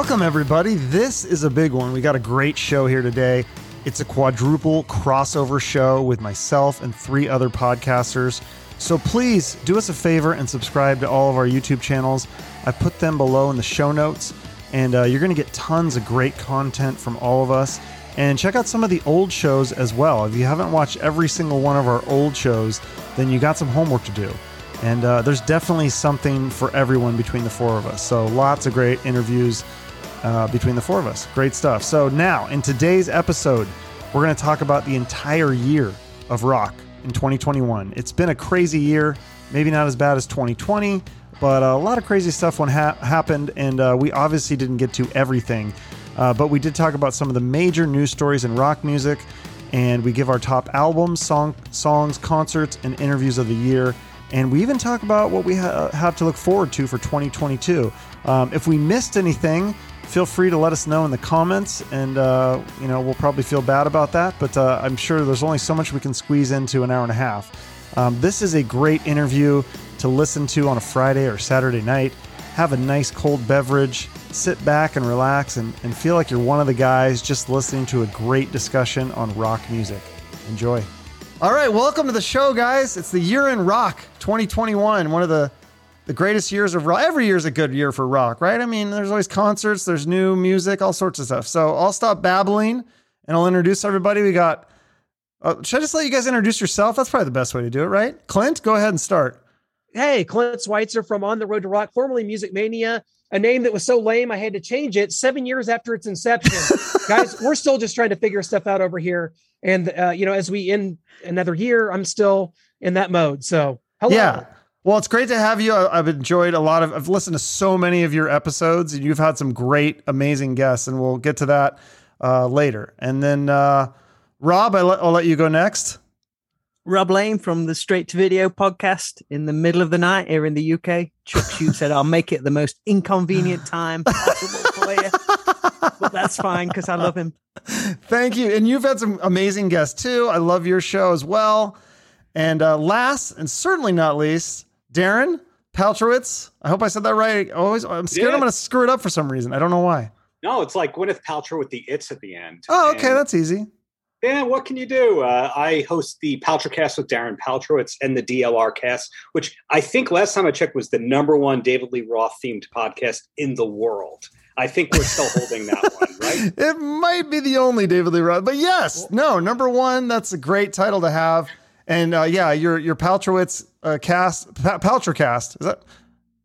Welcome, everybody. This is a big one. We got a great show here today. It's a quadruple crossover show with myself and three other podcasters. So please do us a favor and subscribe to all of our YouTube channels. I put them below in the show notes, and uh, you're going to get tons of great content from all of us. And check out some of the old shows as well. If you haven't watched every single one of our old shows, then you got some homework to do. And uh, there's definitely something for everyone between the four of us. So lots of great interviews uh, between the four of us. Great stuff. So now, in today's episode, we're going to talk about the entire year of rock in 2021. It's been a crazy year, maybe not as bad as 2020, but a lot of crazy stuff ha- happened, and uh, we obviously didn't get to everything. Uh, but we did talk about some of the major news stories in rock music, and we give our top albums, song, songs, concerts, and interviews of the year. And we even talk about what we ha- have to look forward to for 2022. Um, if we missed anything, feel free to let us know in the comments, and uh, you know we'll probably feel bad about that. But uh, I'm sure there's only so much we can squeeze into an hour and a half. Um, this is a great interview to listen to on a Friday or Saturday night. Have a nice cold beverage, sit back and relax, and, and feel like you're one of the guys just listening to a great discussion on rock music. Enjoy. All right, welcome to the show, guys. It's the year in rock 2021, one of the the greatest years of rock. Every year is a good year for rock, right? I mean, there's always concerts, there's new music, all sorts of stuff. So I'll stop babbling and I'll introduce everybody. We got. Uh, should I just let you guys introduce yourself? That's probably the best way to do it, right? Clint, go ahead and start. Hey, Clint Schweitzer from On the Road to Rock, formerly Music Mania, a name that was so lame I had to change it seven years after its inception. Guys, we're still just trying to figure stuff out over here. And, uh, you know, as we end another year, I'm still in that mode. So, hello. Yeah. Well, it's great to have you. I've enjoyed a lot of, I've listened to so many of your episodes and you've had some great, amazing guests, and we'll get to that uh, later. And then, uh, Rob, I will let you go next. Rob Lane from the Straight to Video podcast in the middle of the night here in the UK. Chuck Shute said, I'll make it the most inconvenient time possible for you. But that's fine because I love him. Thank you. And you've had some amazing guests too. I love your show as well. And uh, last and certainly not least, Darren Paltrowitz. I hope I said that right. Always, I'm scared Yeah. I'm going to screw it up for some reason. I don't know why. No, it's like Gwyneth Paltrow with the its at the end. Oh, okay, And, that's easy. yeah. What can you do? Uh, I host the Paltrowcast with Darren Paltrowitz and the DLR Cast, which I think last time I checked was the number one David Lee Roth themed podcast in the world. I think we're still holding that one, right? It might be the only David Lee Roth, but yes, no, number one. That's a great title to have. And uh, yeah, your your Paltrowitz uh, cast, pa- Paltrowcast, is that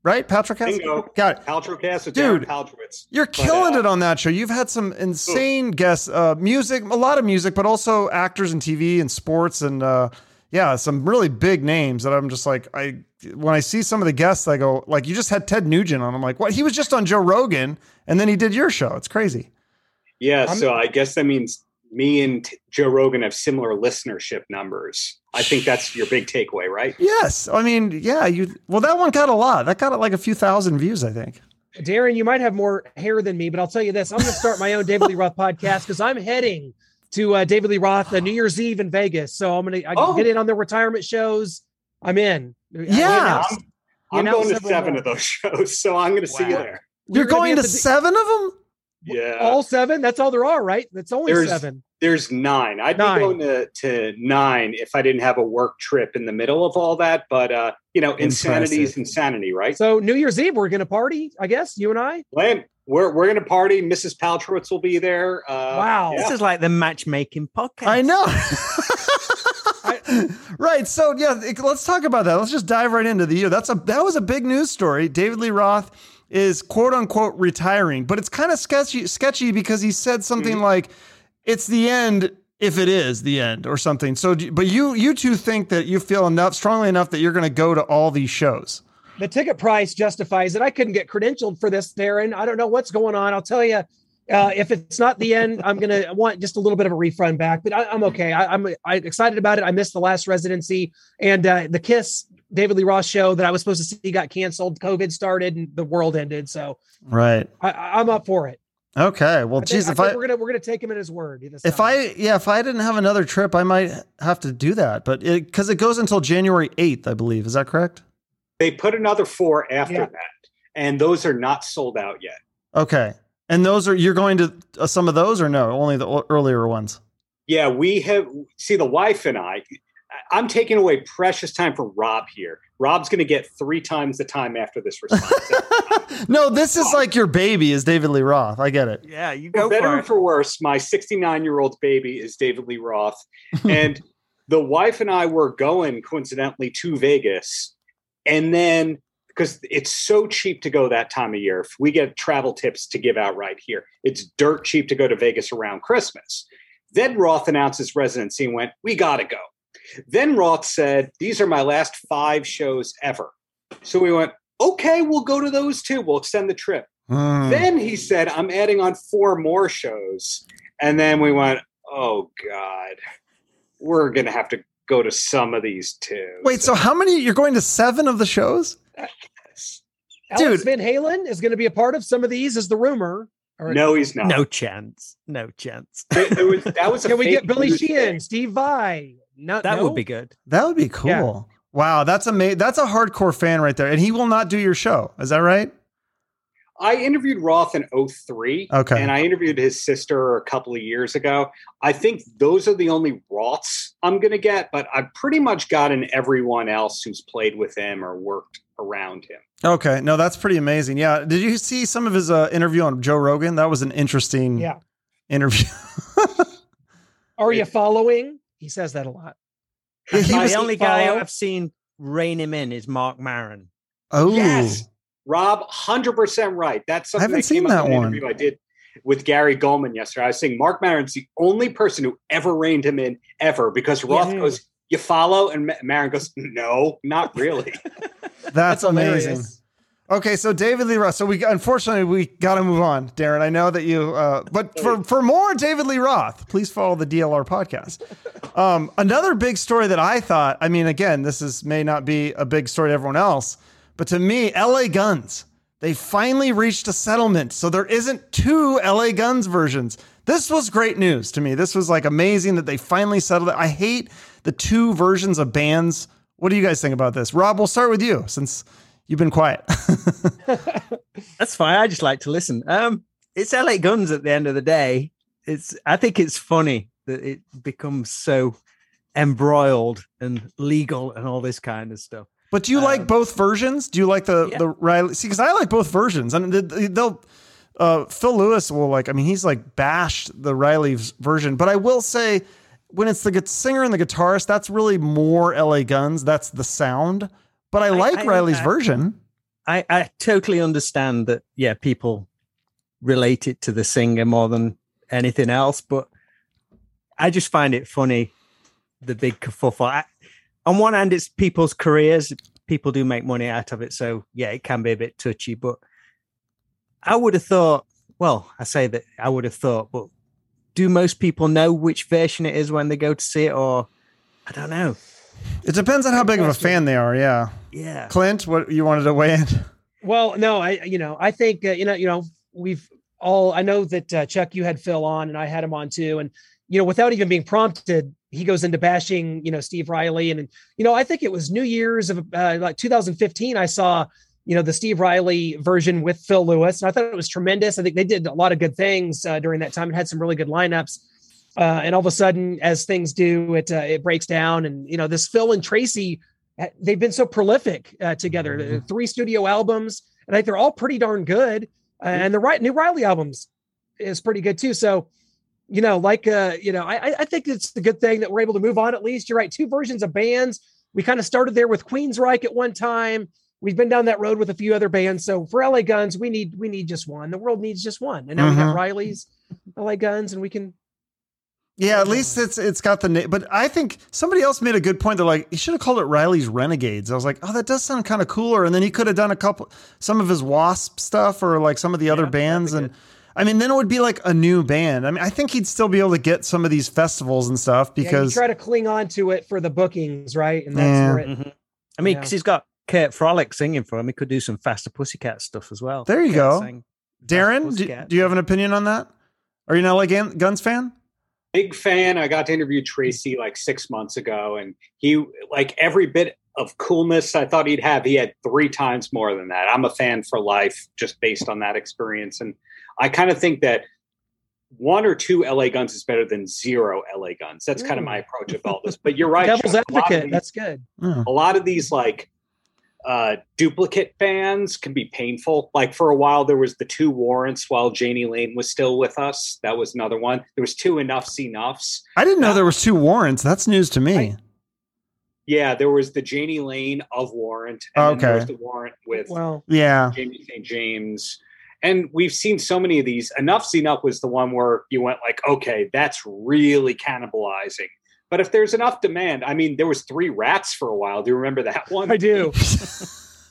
right? Paltrowcast. Bingo. Got it. Paltrowcast with Dude, Darren Paltrowitz. You're But, killing uh, it on that show. You've had some insane guests, uh, music, a lot of music, but also actors and TV and sports, and uh, yeah, some really big names that I'm just like, I when I see some of the guests, I go like, you just had Ted Nugent on. I'm like, what? He was just on Joe Rogan, and then he did your show. It's crazy. Yeah, I'm- so I guess that means me and T- Joe Rogan have similar listenership numbers. I think that's your big takeaway, right? Yes, I mean, yeah, you. Well, that one got a lot. That got like a few thousand views, I think. Darren, you might have more hair than me, but I'll tell you this I'm going to start my own David Lee Roth podcast because I'm heading to uh, David Lee Roth uh, New Year's Eve in Vegas. So I'm going to Oh. get in on the retirement shows. I'm in. Yeah. I'm, I'm going to seven more. of those shows, so I'm going to see you there. You're We're gonna be to the- seven of them. Yeah. all seven. That's all there are, right? That's only There's- seven. There's nine. I'd Nine. be going to, to nine if I didn't have a work trip in the middle of all that. But uh, you know, insanity is insanity, right? So New Year's Eve, we're going to party. I guess you and I. Len, we're we're gonna party. Mrs. Paltrowitz will be there. Uh, Wow. This is like the matchmaking podcast. I know. right. So yeah, let's talk about that. Let's just dive right into the year. That's a that was a big news story. David Lee Roth is quote unquote retiring, but it's kind of sketchy sketchy because he said something like it's the end if it is the end or something. So do- but you you two think that you feel enough strongly enough that you're going to go to all these shows. The ticket price justifies it. I couldn't get credentialed for this, Darren. I don't know what's going on. I'll tell you. Uh, if it's not the end, I'm gonna want just a little bit of a refund back, but I, I'm okay. I, I'm I excited about it. I missed the last residency and uh, the Kiss David Lee Roth show that I was supposed to see got canceled. COVID started and the world ended, so Right. I, I- I'm up for it. Okay. Well, I think, geez, if think I we're gonna we're gonna take him at his word. if. I yeah, if I didn't have another trip, I might have to do that. But it because it goes until January 8th, I believe. Is that correct? They put another four after Yeah. that, and those are not sold out yet. Okay. And those are you're going to uh, some of those or no? Only the o- earlier ones. Yeah, we have see the wife and I. I'm taking away precious time for Rob here. Rob's going to get three times the time after this response. no, this is like your baby is David Lee Roth. I get it. Yeah, you for go better for or it. for worse, my 69 year old baby is David Lee Roth, and the wife and I were going coincidentally to Vegas, and then because it's so cheap to go that time of year, if we get travel tips to give out right here, it's dirt cheap to go to Vegas around Christmas. Then Roth announced his residency and went, "We got to go." Then Roth said, These are my last five shows ever. So we went, Okay, we'll go to those too. We'll extend the trip. Hmm. Then he said, I'm adding on four more shows. And then we went, Oh God, we're going to have to go to some of these too. Wait, so how many? You're going to seven of the shows? Alex Dude. Van Halen is going to be a part of some of these, is the rumor. Or no, he's not. No chance. No chance. It- it was- that was a Can we get Billy Sheehan, thing. Steve Vai? No, That no? would be good. That would be cool. Yeah. Wow, that's amazing. That's a hardcore fan right there, and he will not do your show. Is that right? I interviewed Roth in 03. Okay. And I interviewed his sister a couple of years ago. I think those are the only Roths I'm going to get, but I've pretty much gotten everyone else who's played with him or worked around him. Okay, no, that's pretty amazing. Yeah, did you see some of his uh, interview on Joe Rogan? That was an interesting Yeah. interview. Are you following? He says that a lot. Yeah, he the only guy I've seen rein him in is Marc Maron. oh, Yes. Rob, 100% right. That's something I haven't that came seen up that in one. I did with Gary Goldman yesterday. I was saying Marc Maron's the only person who ever reined him in ever because Roth Yeah. goes, you follow? And Maron goes, no, not really. that's, amazing. hilarious. Okay, so David Lee Roth. So we unfortunately we got to move on, Darren. I know that you, uh, but for for more David Lee Roth, please follow the DLR podcast. Um, another big story that I thought. I mean, again, this is may not be a big story to everyone else, but to me, L.A. Guns. They finally reached a settlement, so there isn't two L.A. Guns versions. This was great news to me. This was like amazing that they finally settled it. I hate the two versions of bands. What do you guys think about this? Rob, we'll start with you since you've been quiet. That's fine. I just like to listen. Um, it's LA Guns at the end of the day. It's I think it's funny that it becomes so embroiled and legal and all this kind of stuff. But do you like Um, both versions? Do you like the yeah. the Riley? See, because I like both versions, and they- they'll. Uh, Phil Lewis will like. I mean, he's like bashed the Riley's version, but I will say, when it's the singer and the guitarist, that's really more L.A. Guns. That's the sound. But I, like I- Riley's I- version. I, I totally understand that. Yeah, people relate it to the singer more than anything else, but I just find it funny the big kerfuffle. I, on one hand, it's people's careers; people do make money out of it, so yeah, it can be a bit touchy. But I would have thought. Well, I say that I would have thought, but do most people know which version it is when they go to see it, or I don't know. It depends on how big of a fan they are. Yeah, Yeah, Clint, what you wanted to weigh in? Well, no, I you know I think uh, you know you know we've all I know that uh, Chuck you had Phil on and I had him on too, and you know without even being prompted, he goes into bashing you know Steve Riley and, and you know I think it was New Year's of uh, like 2015 I saw you know the Steve Riley version with Phil Lewis and I thought it was tremendous. I think they did a lot of good things uh, during that time and had some really good lineups. Uh, and all of a sudden, as things do, it uh, it breaks down. And you know, this Phil and Tracy, uh, they've been so prolific uh, together. Uh, Three studio albums, and I think they're all pretty darn good. Uh, and the right new Riley albums is pretty good too. So, you know, like uh, you know, I I think it's a good thing that we're able to move on. At least you're right. Two versions of bands. We kind of started there with Queensryche at one time. We've been down that road with a few other bands. So for LA Guns, we need we need just one. The world needs just one. And now we Mhm. got Riley's LA Guns, and we can Yeah, at least it's it's got the name. But I think somebody else made a good point. They're like, he should have called it Riley's Renegades. I was like, oh, that does sound kind of cooler. And then he could have done a couple, some of his Wasp stuff or like some of the other Yeah, that'd bands. And good. I mean, then it would be like a new band. I mean, I think he'd still be able to get some of these festivals and stuff yeah, because try to cling on to it for the bookings, right? And that's Yeah. where it, Mhm. I mean, Yeah. because he's got Kurt Frohlich singing for him, he could do some faster Pussycat stuff as well. There you Kurt go. Darren, do, do you have an opinion on that? Are you an LA Guns fan? Big fan. I got to interview Tracy like six months ago, and he like every bit of coolness I thought he'd have, he had three times more than that. I'm a fan for life just based on that experience, and I kind of think that one or two LA guns is better than zero LA guns. That's kind of my mm. approach of all this. But you're right. Devil's Chuck, a lot of advocate. these- That's good. Yeah. a lot of these like uh duplicate fans can be painful like for a while there was the two warrants while janie lane was still with us that was another one there was two enoughs enoughs I didn't know there was two warrants. That's news to me. Right. yeah there was the janie lane of warrant and then there Okay. was the warrant with Well, Yeah. jamie st james and we've seen so many of these Enuff Z'Nuff was the one where you went like okay that's really cannibalizing but if there's enough demand i mean there was three rats for a while do you remember that one I do.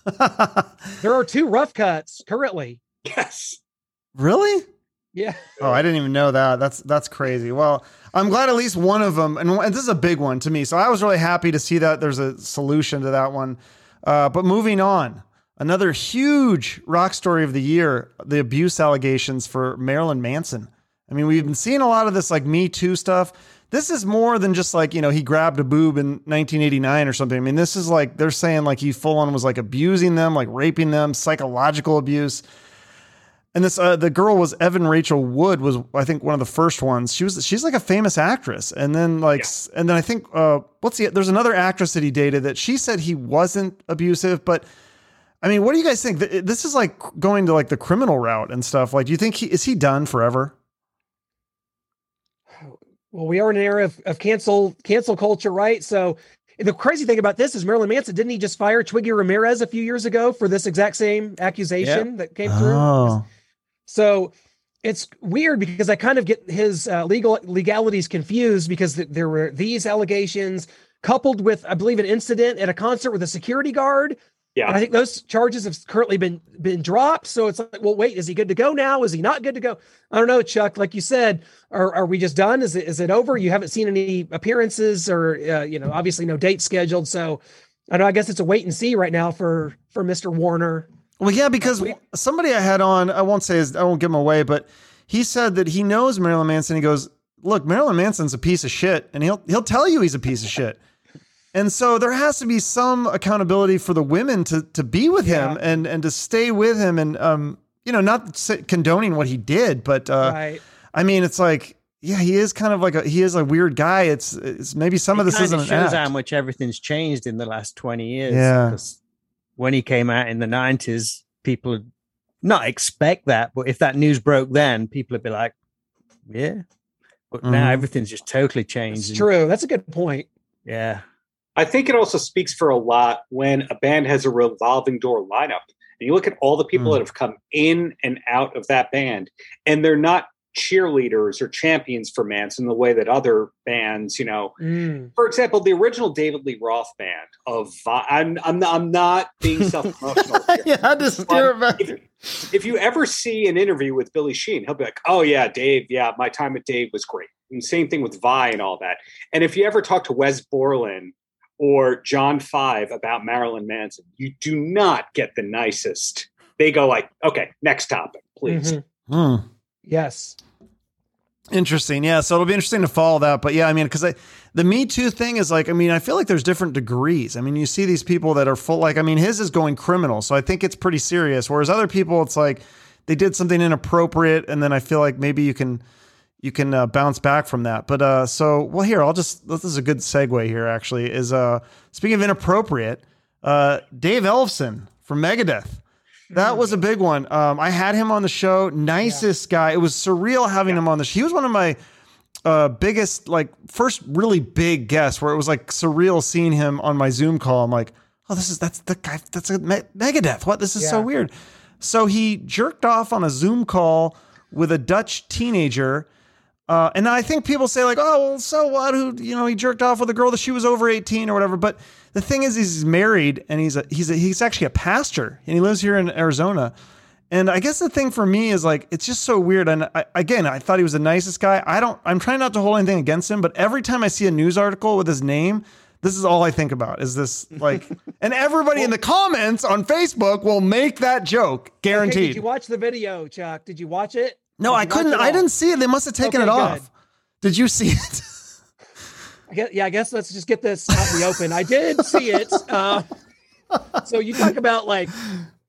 There are two Rough Cutts currently. yes really? Yeah. Oh, I didn't even know that. That's that's crazy. Well, I'm glad at least one of them, and, and this is a big one to me. So I was really happy to see that there's a solution to that one. Uh, but moving on, another huge rock story of the year: the abuse allegations for Marilyn Manson. I mean, we've been seeing a lot of this like Me Too stuff. This is more than just like you know he grabbed a boob in 1989 or something. I mean, this is like they're saying like he full on was like abusing them, like raping them, psychological abuse. And this uh, the girl was Evan Rachel Wood was I think one of the first ones. She was she's like a famous actress. And then like s- and then I think uh what's the there's another actress that he dated that she said he wasn't abusive, but I mean, what do you guys think? This is like going to like the criminal route and stuff. Like, do you think he is he done forever? Well, we are in an era of, of cancel cancel culture, right? So the crazy thing about this is Marilyn Manson didn't he just fire Twiggy Ramirez a few years ago for this exact same accusation that came through? Oh, So it's weird because I kind of get his uh, legal legalities confused because th- there were these allegations coupled with, I believe, an incident at a concert with a security guard. Yeah. And I think those charges have currently been been dropped. So it's like, well, wait, is he good to go now? Is he not good to go? I don't know, Chuck. Like you said, are, are we just done? Is it is it over? You haven't seen any appearances, or uh, you know, obviously no date scheduled. So I don't know. I guess it's a wait and see right now for for Mr. Warner. well, yeah, because somebody I had on, I won't say his, I won't give him away, but he said that he knows Marilyn Manson. He goes, "Look, Marilyn Manson's a piece of shit, and he'll he'll tell you he's a piece of shit." And so there has to be some accountability for the women to to be with him and and to stay with him and um you know not condoning what he did, but uh, right. I mean it's like yeah he is kind of like a he is a weird guy. It's it's maybe some of this isn't an shows act. how much everything's changed in the last 20 years. Yeah. 'cause When he came out in the 90s, people would not expect that, but if that news broke then, people would be like, yeah. But now Mhm. everything's just totally changed. It's and- true. That's a good point. Yeah. I think it also speaks for a lot when a band has a revolving door lineup. And you look at all the people Mm. that have come in and out of that band, and they're not cheerleaders or champions for Manson the way that other bands, you know. Mm. For example, the original David Lee Roth band of Vi- I'm I'm I'm not being self-promotional yeah, I just steer it. If, if you ever see an interview with Billy Sheehan, he'll be like, "Oh yeah, Dave. Yeah, my time with Dave was great." And same thing with Vai and all that. And if you ever talk to Wes Borland or John Five about Marilyn Manson, you do not get the nicest. They go like, "Okay, next topic, please." Mhm. Hmm. Yes. Interesting. Yeah. So it'll be interesting to follow that. But yeah, I mean, because the Me Too thing is like, I mean, I feel like there's different degrees. I mean, you see these people that are full, like, I mean, his is going criminal. So I think it's pretty serious. Whereas other people, it's like they did something inappropriate. And then I feel like maybe you can, you can uh, bounce back from that. But uh, so, well, here, I'll just, this is a good segue here actually is uh, speaking of inappropriate, uh, Dave Ellefson from Megadeth. That was a big one. Um, I had him on the show. Nicest guy. It was surreal having him on the show. He was one of my uh, biggest, like, first really big guests where it was like surreal seeing him on my Zoom call. I'm like, oh, this is, that's the guy, that's a Me- Megadeth. What? This is so weird. So he jerked off on a Zoom call with a Dutch teenager. Uh, and I think people say like, oh, well, so what? Who, you know, he jerked off with a girl that she was over 18 or whatever. But the thing is, he's married and he's a, he's a, he's actually a pastor and he lives here in Arizona. And I guess the thing for me is like, it's just so weird. And I, again, I thought he was the nicest guy. I don't, I'm trying not to hold anything against him, but every time I see a news article with his name, this is all I think about is this like, and everybody in the comments on Facebook will make that joke Okay, guaranteed. did you watch the video, Chuck? Did you watch it? No, I couldn't, I didn't see it. They must have taken Okay, it good. off. Did you see it? I guess, yeah, I guess let's just get this out in the open. I did see it. Uh, so you talk about like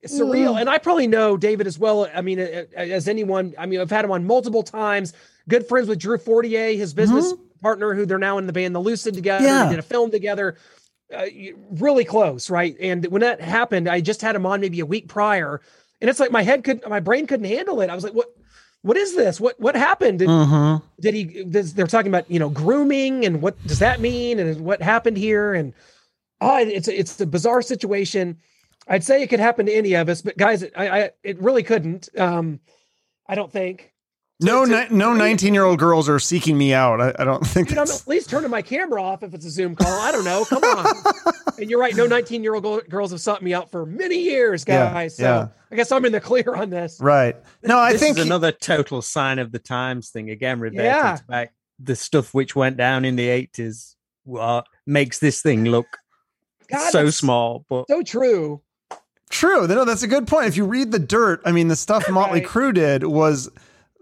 surreal. And I probably know David as well. I mean, as anyone. I mean, I've had him on multiple times. Good friends with Drew Fortier, his business partner, who they're now in the band The Lucid together. Yeah. They did a film together. Uh, really close, right? And when that happened, I just had him on maybe a week prior, and it's like my head could, my brain couldn't handle it. I was like, "What? What is this? What? What happened? Did, Mhm. did he? They're talking about you know grooming and what does that mean and what happened here? And oh, it's a, it's a bizarre situation. I'd say it could happen to any of us, but guys, I, I it really couldn't. Um, I don't think. No, to- ni- no, nineteen-year-old girls are seeking me out. I, I don't think. Dude, I'm at least turning my camera off if it's a Zoom call. I don't know. Come on. and you're right. No 19 year old girls have sought me out for many years, guys. Yeah, guys. So yeah. I guess I'm in the clear on this. right. No, I this think is another total sign of the times thing again. Reverting Yeah. to back the stuff which went down in the eighties uh, makes this thing look God, so small. But So true. True. No, that's a good point. If you read the dirt, I mean, the stuff Motley Right. Crue did was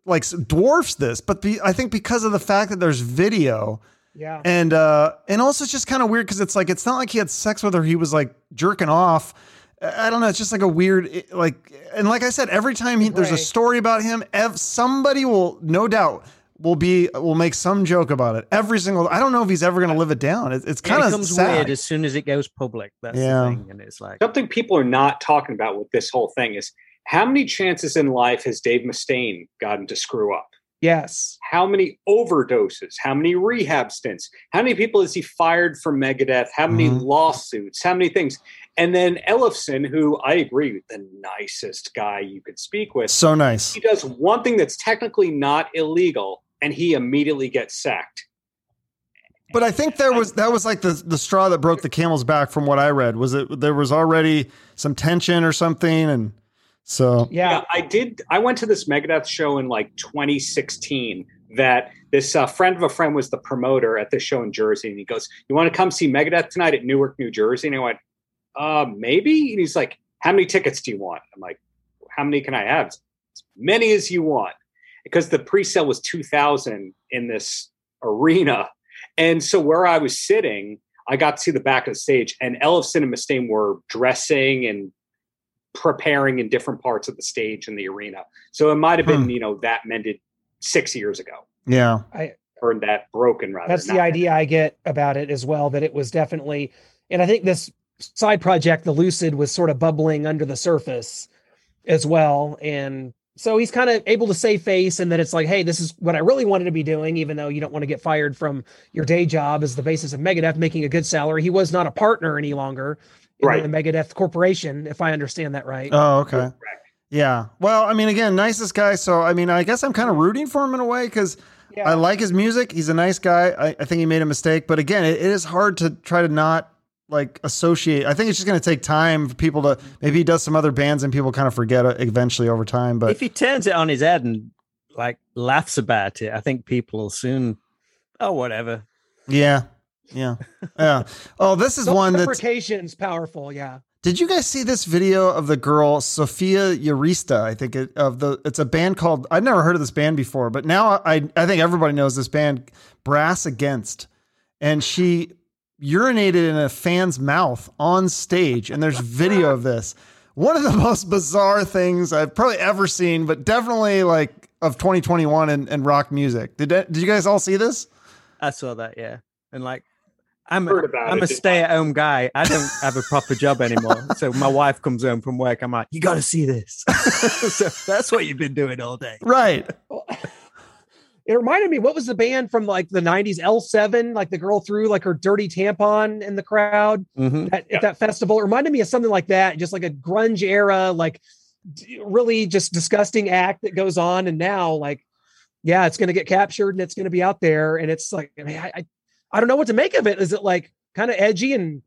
like dwarfs this, but be, I think because of the fact that there's video Yeah. and uh and also it's just kind of weird because it's like it's not like he had sex with her. He was like jerking off. I I don't know. It's just like a weird like and like I said, every time he, there's a story about him, ev- somebody will no doubt will be will make some joke about it. Every single. I don't know if he's ever going to live it down. It, it's kind of becomes sad. weird as soon as it goes public. That's Yeah. the thing, and it's like Something people are not talking about with this whole thing is how many chances in life has Dave Mustaine gotten to screw up? Yes. How many overdoses? How many rehab stints? How many people has he fired from Megadeth? How many Mhm. lawsuits? How many things? And then Ellefson, who I agree with, the nicest guy you could speak with, So nice. he does one thing that's technically not illegal, and he immediately gets sacked. But I think there was that was like the the straw that broke the camel's back from what I read. Was it there was already some tension or something and so Yeah. I did. I went to this Megadeth show in like 2016. That this uh, friend of a friend was the promoter at this show in Jersey, and he goes, "You want to come see Megadeth tonight at Newark, New Jersey?" And I went, "Uh, maybe." And he's like, "How many tickets do you want?" I'm like, "How many can I have?" As many as you want, because the pre-sale was 2,000 in this arena, and so where I was sitting, I got to see the back of the stage, and Ellefson and Mustaine were dressing and preparing in different parts of the stage in the arena. So it might have been, Hmm. you know, that mended six years ago, yeah. I or that broken rather. That's the not idea I get about it as well, that it was definitely, and I think this side project, the Lucid, was sort of bubbling under the surface as well. And so he's kind of able to save face and that it's like, hey, this is what I really wanted to be doing, even though you don't want to get fired from your day job as the basis of Megadeth making a good salary. He was not a partner any longer in Right. the Megadeth Corporation, if I understand that right. Oh, okay. Correct. Yeah. Well, I mean again, nicest guy, so I mean I guess I'm kind of rooting for him in a way cuz yeah. I like his music. He's a nice guy. I, I think he made a mistake, but again, it, it is hard to try to not like associate. I think it's just going to take time for people to maybe he does some other bands and people kind of forget it eventually over time, but if he turns it on his head and like laughs about it, I think people will soon. Oh, whatever. yeah. Yeah. Yeah. Oh, this is one that Self-deprecation's powerful. Yeah. Did you guys see this video of the girl Sophia Urista? I think it, of the it's a band called I'd never heard of this band before, but now I I think everybody knows this band Brass Against, and she urinated in a fan's mouth on stage, and there's video of this. One of the most bizarre things I've probably ever seen, but definitely like of 2021 and, and rock music. Did that, did you guys all see this? I saw that, yeah. And like, I'm Heard about I'm it, a stay at home guy. I don't have a proper job anymore. So my wife comes home from work. I'm like, you got to see this. so that's what you've been doing all day. Right. It reminded me what was the band from like the 90s l7 like the girl threw like her dirty tampon in the crowd Mhm. at, Yeah. at that festival it reminded me of something like that just like a grunge era like d- really just disgusting act that goes on and now like yeah it's going to get captured and it's going to be out there and it's like I, mean, I, I i don't know what to make of it is it like kind of edgy and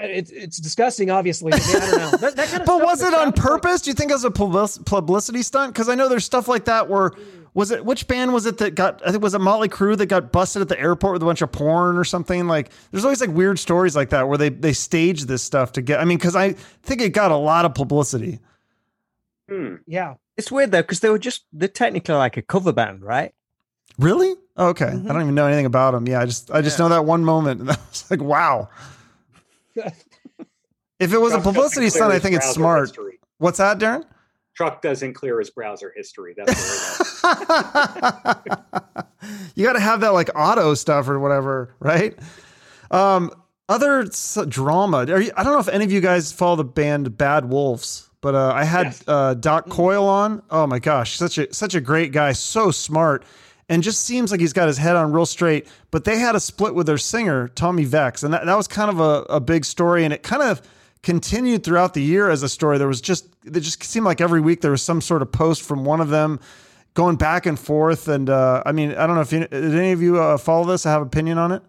it's it's disgusting obviously but man, i don't know that, that kind of But was it on crowd is like- purpose? Do you think it was a publicity stunt? Because I know there's stuff like that where was it which band was it that got I think was it Motley Crue that got busted at the airport with a bunch of porn or something? Like there's always like weird stories like that where they they stage this stuff to get I mean, because I think it got a lot of publicity. Hmm. yeah It's weird though, because they were just, they're technically like a cover band, right? Really? Okay. Mhm. I don't even know anything about him. Yeah, I just I just Yeah. know that one moment and I was like, wow. If it was Truck a publicity stunt, I think it's smart. history. What's that, Darren? Truck doesn't clear his browser history. That's where it is. you got to have that like auto stuff or whatever, right? Um, other s- drama. Are you, I don't know if any of you guys follow the band Bad Wolves, but uh, I had Yes. uh, Doc Coyle on. Oh my gosh, such a such a great guy, so smart, and just seems like he's got his head on real straight. But they had a split with their singer Tommy Vext, and that, that was kind of a, a big story, and it kind of continued throughout the year as a story. There was just it just seemed like every week there was some sort of post from one of them going back and forth. And uh, I mean, I don't know if you, did any of you uh, follow this. I have opinion on it.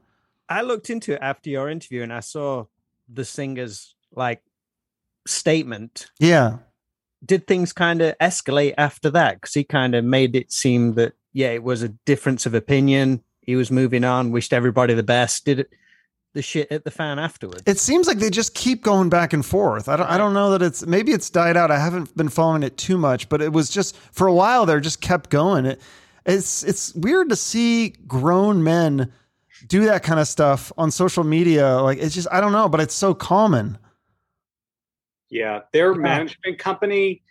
I looked into it after your interview and I saw the singer's like statement. Yeah. Did things kind of escalate after that? Because he kind of made it seem that yeah, it was a difference of opinion. He was moving on, wished everybody the best. Did it the shit at the fan afterwards? It seems like they just keep going back and forth. I don't. I don't know that it's maybe it's died out. I haven't been following it too much, but it was just for a while there. Just kept going. It, it's it's weird to see grown men do that kind of stuff on social media. Like it's just I don't know, but it's so common. Yeah, their Yeah. management company,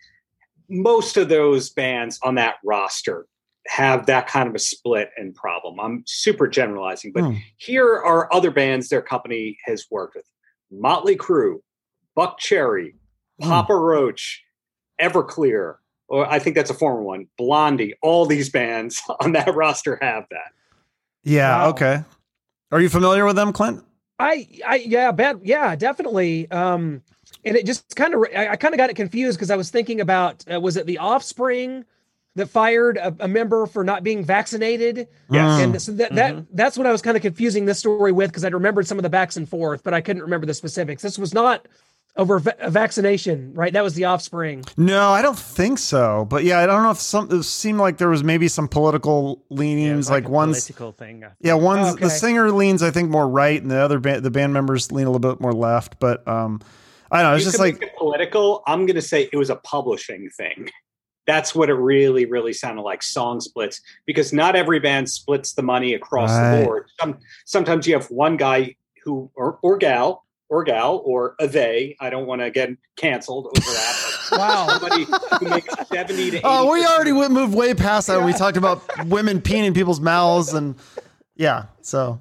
most of those bands on that roster have that kind of a split and problem. I'm super generalizing, but Hmm. here are other bands their company has worked with Motley Crue, Buckcherry, Hmm. Papa Roach, Everclear, or I think that's a former one, Blondie. All these bands on that roster have that. Yeah. Wow. Okay. Are you familiar with them, Clint? I, I, yeah, bad, yeah, definitely. Um, and it just kind of, I, I kind of got it confused because I was thinking about, uh, was it the Offspring that fired a, a member for not being vaccinated? Yes. And so that, that that's what I was kind of confusing this story with because I remembered some of the backs and forth, but I couldn't remember the specifics. This was not over va- a vaccination, right? That was the Offspring. No, I don't think so. But yeah, I don't know if some it seemed like there was maybe some political leanings. was like a one's political thing. Yeah, one's Okay. the singer leans, I think, more right, and the other band, the band members lean a little bit more left. But um, I don't know. It's You just like it political. I'm going to say it was a publishing thing. That's what it really, really sounded like song splits because not every band splits the money across Right. the board. Some, sometimes you have one guy who, or, or gal, or gal, or a they. I don't want to get canceled over that. Wow. Somebody who makes 70 to oh, we already went, moved way past that. We talked about women peeing in people's mouths, and yeah. So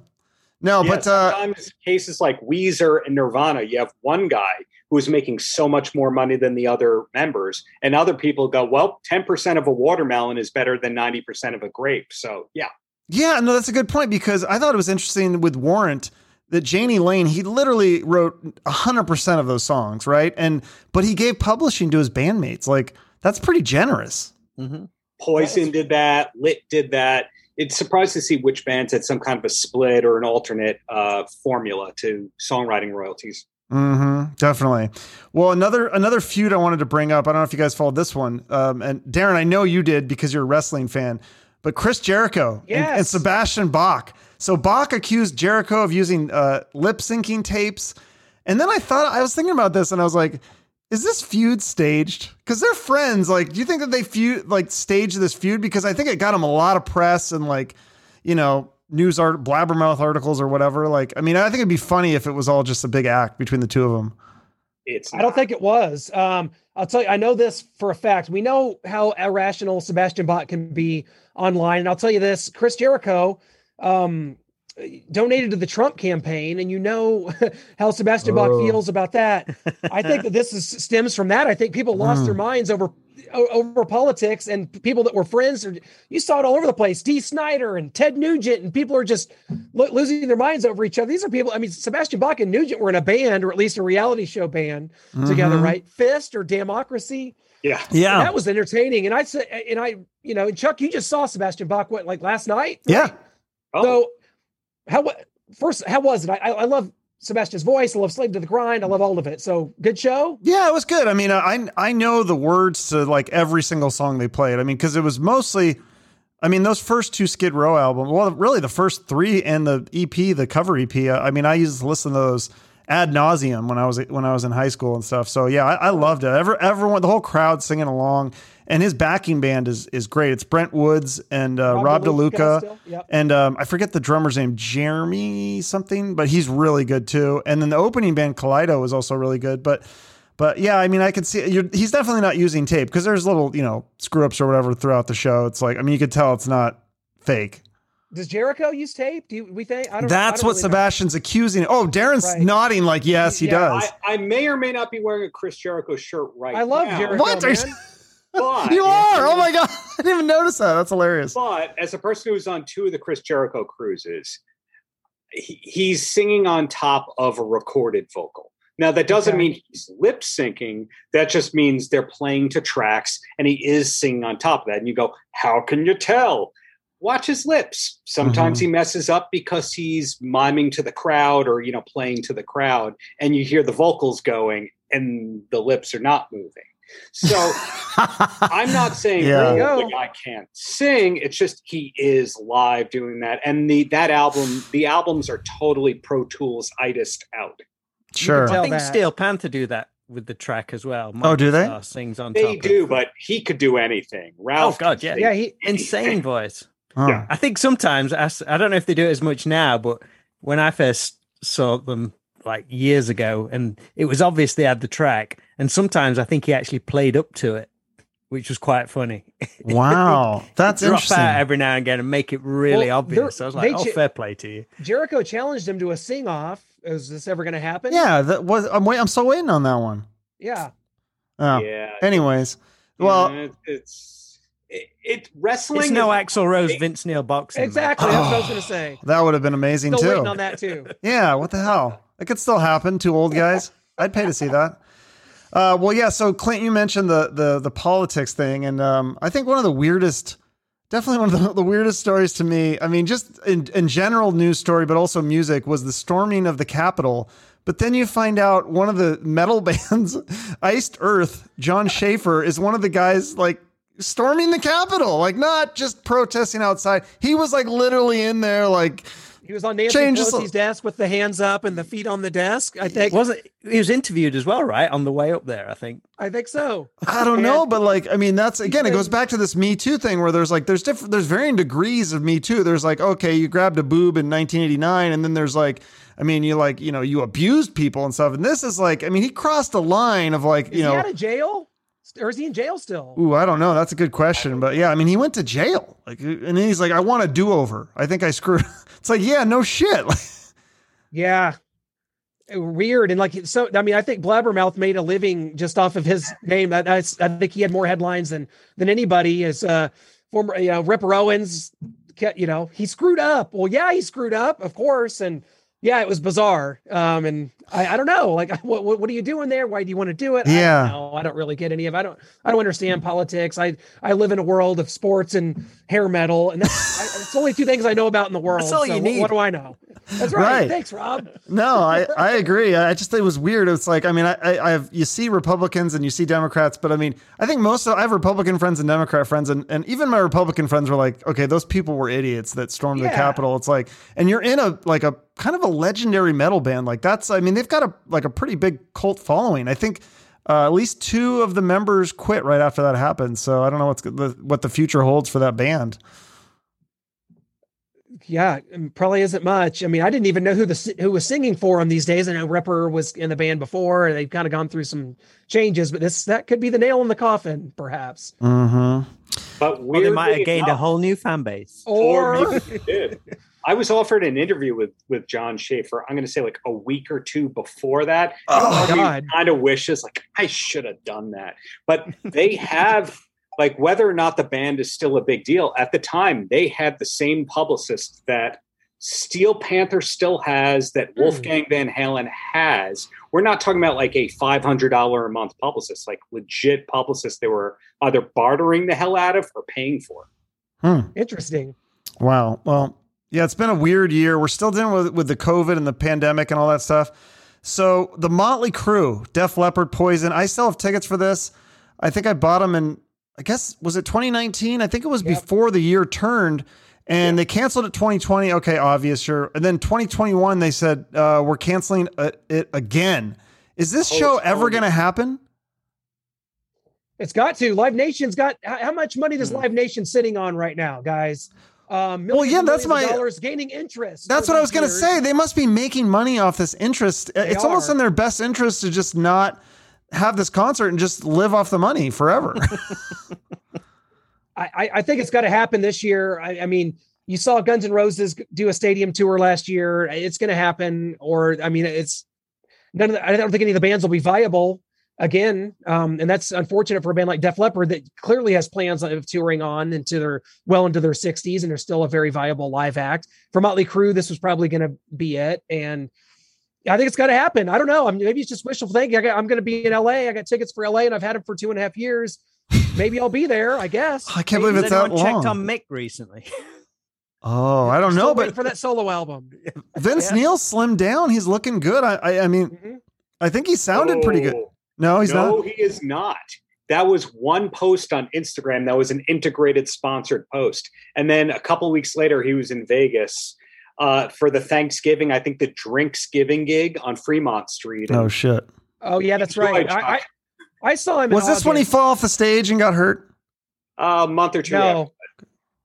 no, Yeah, but uh, sometimes cases like Weezer and Nirvana, you have one guy who is making so much more money than the other members, and other people go, "Well, ten percent of a watermelon is better than ninety percent of a grape." So, yeah, yeah, no, that's a good point because I thought it was interesting with Warrant that Janie Lane he literally wrote hundred percent of those songs, right? And but he gave publishing to his bandmates. Like that's pretty generous. Mhm. Poison did that, Lit did that. It's surprised to see which bands had some kind of a split or an alternate uh, formula to songwriting royalties. Mm-hmm. Definitely. Well, another another feud I wanted to bring up. I don't know if you guys followed this one. Um, and Darren, I know you did because you're a wrestling fan. But Chris Jericho and, and Sebastian Bach. So Bach accused Jericho of using uh, lip syncing tapes, and then I thought I was thinking about this, and I was like, "Is this feud staged? Because they're friends. Like, do you think that they feud like staged this feud? Because I think it got them a lot of press and like, you know, news art blabbermouth articles or whatever. Like, I mean, I think it'd be funny if it was all just a big act between the two of them. It's I don't think it was. Um, I'll tell you, I know this for a fact. We know how irrational Sebastian Bach can be online. And I'll tell you this Chris Jericho um, donated to the Trump campaign, and you know how Sebastian Bach Oh. feels about that. I think that this is, stems from that. I think people lost their minds over o- over politics and people that were friends. Or, you saw it all over the place. Dee Snider and Ted Nugent, and people are just lo- losing their minds over each other. These are people. I mean, Sebastian Bach and Nugent were in a band, or at least a reality show band together, Mhm. right? Fist or Democracy. yeah. Yeah. That was entertaining. And I said, and I, you know, and Chuck, you just saw Sebastian Bach what like last night. Yeah. Oh, So how wa- first how was it? I I I love Sebastian's voice. I love Slave to the Grind. I love all of it. So good show. Yeah, it was good. I mean, I I know the words to like every single song they played. I mean, because it was mostly, I mean, those first two Skid Row albums. Well, really, the first three and the EP, the cover EP. I mean, I used to listen to those ad nauseum when I was when I was in high school and stuff. So yeah, I, I loved it. Ever everyone, the whole crowd singing along, and his backing band is is great. It's Brent Woods and uh, Rob, Rob DeLuca yep. and um, I forget the drummer's name, Jeremy something, but he's really good too. And then the opening band Kaleido was also really good, but. But yeah, I mean, I could see you're, he's definitely not using tape because there's little, you know, screw ups or whatever throughout the show. It's like, I mean, you could tell it's not fake. Does Jericho use tape? Do you, we think? I don't. That's I don't what really know. Sebastian's accusing. Oh, Darren's Right. nodding like yes, he Yeah, does. I, I may or may not be wearing a Chris Jericho shirt right now. I love now, Jericho. What? You- man. But, you are. Oh my god, I didn't even notice that. That's hilarious. But as a person who's on two of the Chris Jericho cruises, he, he's singing on top of a recorded vocal. Now that doesn't Okay. mean he's lip syncing. That just means they're playing to tracks, and he is singing on top of that. And you go, "How can you tell?" Watch his lips. Sometimes Mm-hmm. he messes up because he's miming to the crowd or you know playing to the crowd, and you hear the vocals going, and the lips are not moving. So I'm not saying Yeah. oh, There the guy can't sing. It's just he is live doing that, and the that album, the albums are totally Pro Tools itist out. Sure. I think that. Steel Panther do that with the track as well. Oh, do they? Sings on They top. do, Of, but he could do anything. oh Ralph, God, yeah, Yeah, he. insane voice. Huh. Yeah. I think sometimes I, I don't know if they do it as much now, but when I first saw them like years ago, and it was obvious they had the track, and sometimes I think he actually played up to it, which was quite funny. Wow, that's Drop interesting. out every now and again and make it really Well, obvious. they're- I was like, they oh, ch- fair play to you. Jericho challenged him to a sing off. Is this ever going to happen? yeah, that was. I'm wait. I'm still waiting on that one. Yeah. Oh. Yeah. Anyways, well, Yeah, it's it, it wrestling. It's no is- Axl Rose, Vince Neil boxing. man. Exactly. That's what I was going to say. that would have been amazing Still too. waiting on that too. Yeah, what the hell? It could still happen. Two old guys. I'd pay to see that. Uh, well, yeah. So Clint, you mentioned the the the politics thing, and um, I think one of the weirdest, definitely one of the, the weirdest stories to me. I mean, just in, in general news story, but also music was the storming of the Capitol. But then you find out one of the metal bands, Iced Earth, Jon Schaffer, is one of the guys like storming the Capitol, like not just protesting outside. He was like literally in there, like He was on Nancy Changes- Pelosi's desk with the hands up and the feet on the desk. I think. Wasn't he was interviewed as well, right? On the way up there, I think. I think so. I don't know, but like, I mean, that's again, it goes back to this Me Too thing where there's like, there's different, there's varying degrees of Me Too. There's like, okay, you grabbed a boob in 1989, and then there's like, I mean, you like, you know, you abused people and stuff. And this is like, I mean, he crossed a line of like, Is you he know, out of jail? Or is he in jail still? ooh, I don't know. That's a good question, but yeah, I mean, he went to jail, like, and then he's like, I want a do over. I think I screwed. It's like, yeah, no shit. Yeah. Weird and like so. I mean, I think Blabbermouth made a living just off of his name. That that's, I think he had more headlines than than anybody. As uh, former, you know, Ripper Owens, you know, he screwed up. Well, yeah, he screwed up, of course, and yeah, it was bizarre. Um, and I, I don't know, like, what, what what are you doing there? Why do you want to do it? I Yeah. don't know. I don't really get any of. I don't I don't understand politics. I I live in a world of sports and hair metal, and that's I, it's only two things I know about in the world. That's all so you what- need. What, do I know? That's right. Right. Thanks, Rob. No, I, I agree. I just think it was weird. It's like I mean, I, I I have you see Republicans and you see Democrats, but I mean, I think most of I have Republican friends and Democrat friends, and, and even my Republican friends were like, okay, those people were idiots that stormed the Yeah. Capitol. It's like, and you're in a like a kind of a legendary metal band. Like that's, I mean, they've got a like a pretty big cult following. I think. Uh, at least two of the members quit right after that happened. So I don't know what's the, what the future holds for that band. Yeah, probably isn't much. I mean, I didn't even know who the who was singing for them these days. I know Ripper was in the band before, and they've kind of gone through some changes. But this that could be the nail in the coffin, perhaps. Mm-hmm. But Or weirdly they might have gained a whole new fan base. or Or, maybe they did. I was offered an interview with with Jon Schaffer. I'm going to say like a week or two before that. Oh, God. Kind of wishes like I should have done that, but they have like whether or not the band is still a big deal at the time. They had the same publicist that Steel Panther still has, that Hmm. Wolfgang Van Halen has. We're not talking about like a five hundred dollar a month publicist, like legit publicist. They were either bartering the hell out of or paying for. Hmm. interesting. Wow. Well, yeah, it's been a weird year. We're still dealing with with the COVID and the pandemic and all that stuff. So the Motley Crue, Def Leppard, Poison. I still have tickets for this. I think I bought them in. I guess was it 2019? I think it was Yep. before the year turned. And they canceled it 2020. Okay, obvious, sure. And then 2021, they said uh, we're canceling uh, it again. Is this show ever going to happen? It's got to. Live Nation's got how how much money does Hmm. Live Nation sitting on right now, guys? Um, Well, yeah, that's my- dollars gaining interest. That's what I was going to say. They must be making money off this interest. it's almost in their best interest to just not have this concert and just live off the money forever. I, I- I think it's got to happen this year. I, I mean, you saw Guns N' Roses do a stadium tour last year. It's going to happen. Or I mean, it's none of the, I don't think any of the bands will be viable again. Um, and that's unfortunate for a band like Def Leppard that clearly has plans of touring on into their well into their 60s and they're still a very viable live act. For Motley Crue, this was probably going to be it. And I think it's got to happen. I don't know. I mean, maybe it's just wishful thinking. I got, I'm going to be in LA. I got tickets for LA and I've had them for two and a half years. Maybe I'll be there. I guess. I can't believe it's that anyone checked on Mick recently? oh, I don't know, but for that solo album. Vince Yeah. Neil slimmed down. He's looking good. I, I, I mean, Mhm. I think he sounded pretty good. No, he's not. no, not. he is not. That was one post on Instagram. That was an integrated sponsored post. And then a couple weeks later, he was in Vegas uh, for the Thanksgiving, I think the Drinksgiving gig on Fremont Street. Oh shit! Oh yeah, that's right. I, I, I saw him. in Was this when he fell off the stage and got hurt? a month or two. after. No,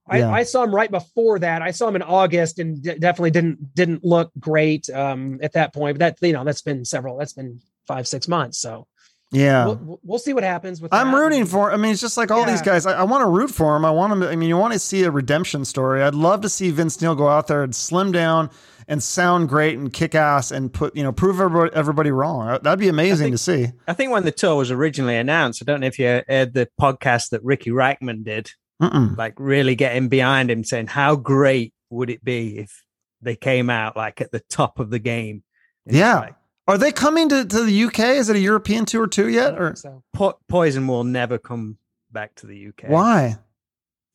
I, I saw him right before that. I saw him in August and d- definitely didn't didn't look great um, at that point. But that you know that's been several. That's been five six months. So Yeah. we'll, we'll see what happens with. I'm that. rooting for. I mean, it's just like all these guys. I, I want to root for him. I want him. I mean, you want to see a redemption story. I'd love to see Vince Neil go out there and slim down and sound great and kick ass and put you know prove everybody, everybody wrong. Uh, That'd be amazing think- to see. I think when the tour was originally announced, I don't know if you heard the podcast that Ricky Reichman did, Mm-mm. like really getting behind him, saying how great would it be if they came out like at the top of the game. And Yeah. like, Are they coming to, to the UK? Is it a European tour too yet? Or So Po- Poison will never come back to the UK. why?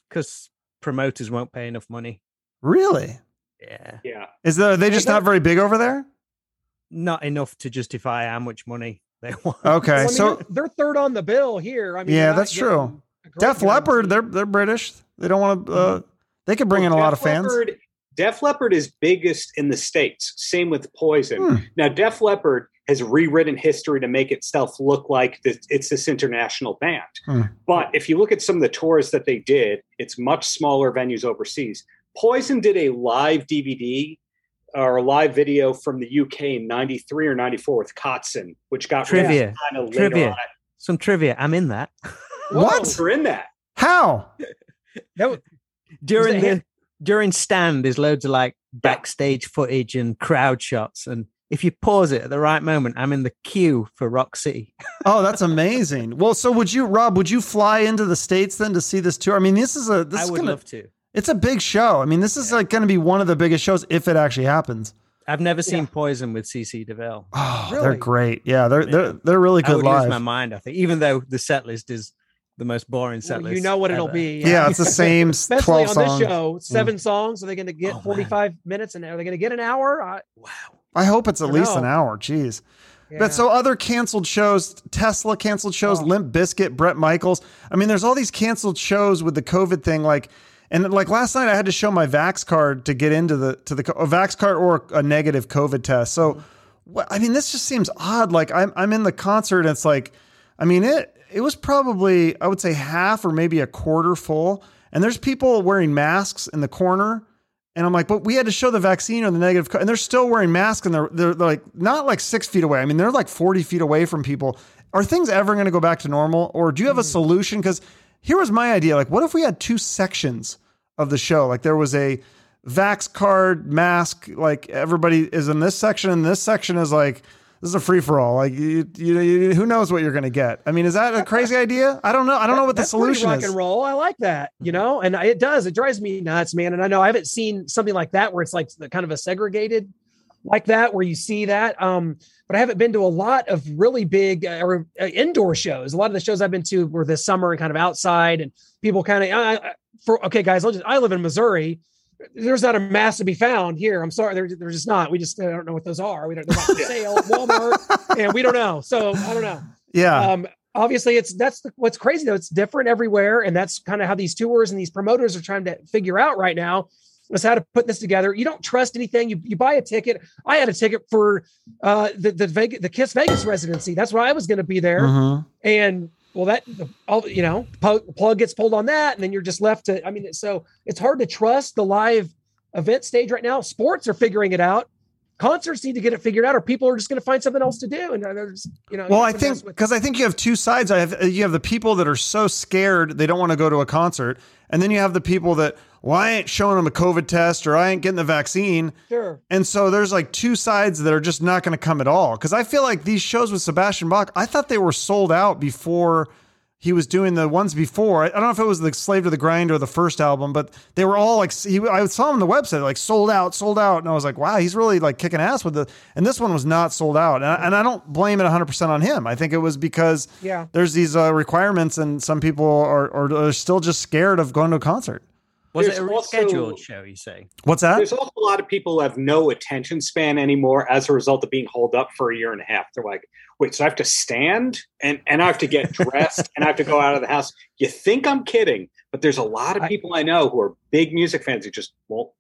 Because promoters won't pay enough money. Really? Yeah, Yeah. Is there, are they Well, just not very big over there? not enough to justify how much money they want. Okay, Well, I mean, so they're, they're third on the bill here. I mean, Yeah, that's true. getting a great Def Leppard, they're they're British. They don't want to. Uh, they could bring Well, in a lot of fans. Leppard, Def Leppard is biggest in the states. Same with Poison. Hmm. Now, Def Leppard has rewritten history to make itself look like this, it's this international band. Hmm. But if you look at some of the tours that they did, it's much smaller venues overseas. Poison did a live DVD or a live video from the UK in '93 or '94 with Kotzen, which got Trivia. kind of later Trivia. on. Some trivia. I'm in that. What? We're in that. How? That was- during the during stand there's loads of like backstage footage and crowd shots and if you pause it at the right moment i'm in the queue for rock city Oh, that's amazing. well, so would you, Rob? Would you fly into the states then to see this tour? I mean, this is a this i is would gonna. love to It's a big show. I mean, this is like going to be one of the biggest shows if it actually happens. i've never seen Yeah. poison with cc deville Oh, they're great. Yeah, they're they're they're really i good live. lose my mind i think even though the set list is the most boring set well, list you know what it'll be. Yeah, it's the same Especially twelve on songs. this show, mm. seven songs. Are they going to get Oh, man. 45 minutes? And are they going to get an hour? I, wow I hope it's at I least an hour. Jeez. yeah. But so other canceled shows, Tesla canceled shows, Oh. Limp Bizkit, Bret Michaels. I mean, there's all these canceled shows with the COVID thing. Like, and like last night, I had to show my Vax card to get into the to the a Vax card or a negative COVID test. So, mm. what, I mean, this just seems odd. Like, I'm I'm in the concert, and it's like, I mean, it it was probably I would say half or maybe a quarter full, and there's people wearing masks in the corner. And I'm like, but we had to show the vaccine or the negative, co-, and they're still wearing masks, and they're, they're they're like not like six feet away. I mean, they're like 40 feet away from people. Are things ever going to go back to normal, or do you have a hmm. solution? Because here was my idea: like, what if we had two sections of the show? Like, there was a vax card mask, like everybody is in this section, and this section is like this is a free for all. Like, you, you, you, who knows what you're going to get? I mean, is that a crazy idea? I don't know. I don't know what the That's solution rock is. and roll. I like that, you know, and I- it does. It drives me nuts, man. And I know I haven't seen something like that where it's like the kind of a segregated like that where you see that. Um, but I haven't been to a lot of really big uh, or uh, indoor shows. A lot of the shows I've been to were this summer and kind of outside, and people kind of I, I- for okay, guys. I'll just I live in Missouri. There's not a mass to be found here. I'm sorry, there's there's just not. We just uh, don't know what those are. We don't. They're not for sale Walmart, and we don't know. So I don't know. Yeah. Um, obviously it's that's the, what's crazy though. It's different everywhere, and that's kind of how these tours and these promoters are trying to figure out right now is how to put this together. You don't trust anything. You, you buy a ticket. I had a ticket for uh, the the Vegas, the Kiss Vegas residency. That's why I was going to be there, Mhm. and well, that all you know, plug, plug gets pulled on that, and then you're just left to. I mean, so it's hard to trust the live event stage right now. Sports are figuring it out. Concerts need to get it figured out, or people are just going to find something else to do. And there's, you know, Well, I have to mess think because I think you have two sides. I have you have the people that are so scared they don't want to go to a concert, and then you have the people that well, I ain't showing them a COVID test or I ain't getting the vaccine. sure. And so there's like two sides that are just not going to come at all. Because I feel like these shows with Sebastian Bach, I thought they were sold out before he was doing the ones before. I I don't know if it was the Slave to the Grind or the first album, but they were all like, he, I saw him on the website, like sold out, sold out. And I was like, wow, he's really like kicking ass with the, and this one was not sold out. And I, and I don't blame it 100% on him. I think it was because Yeah. there's these uh, requirements and some people are, are, are still just scared of going to a concert. Was There's it a also- rescheduled show? You say? What's that? There's also a lot of people who have no attention span anymore as a result of being holed up for a year and a half. They're like, wait, so I have to stand and, and I have to get dressed and I have to go out of the house. You think I'm kidding, but there's a lot of people I know who are big music fans who just won't,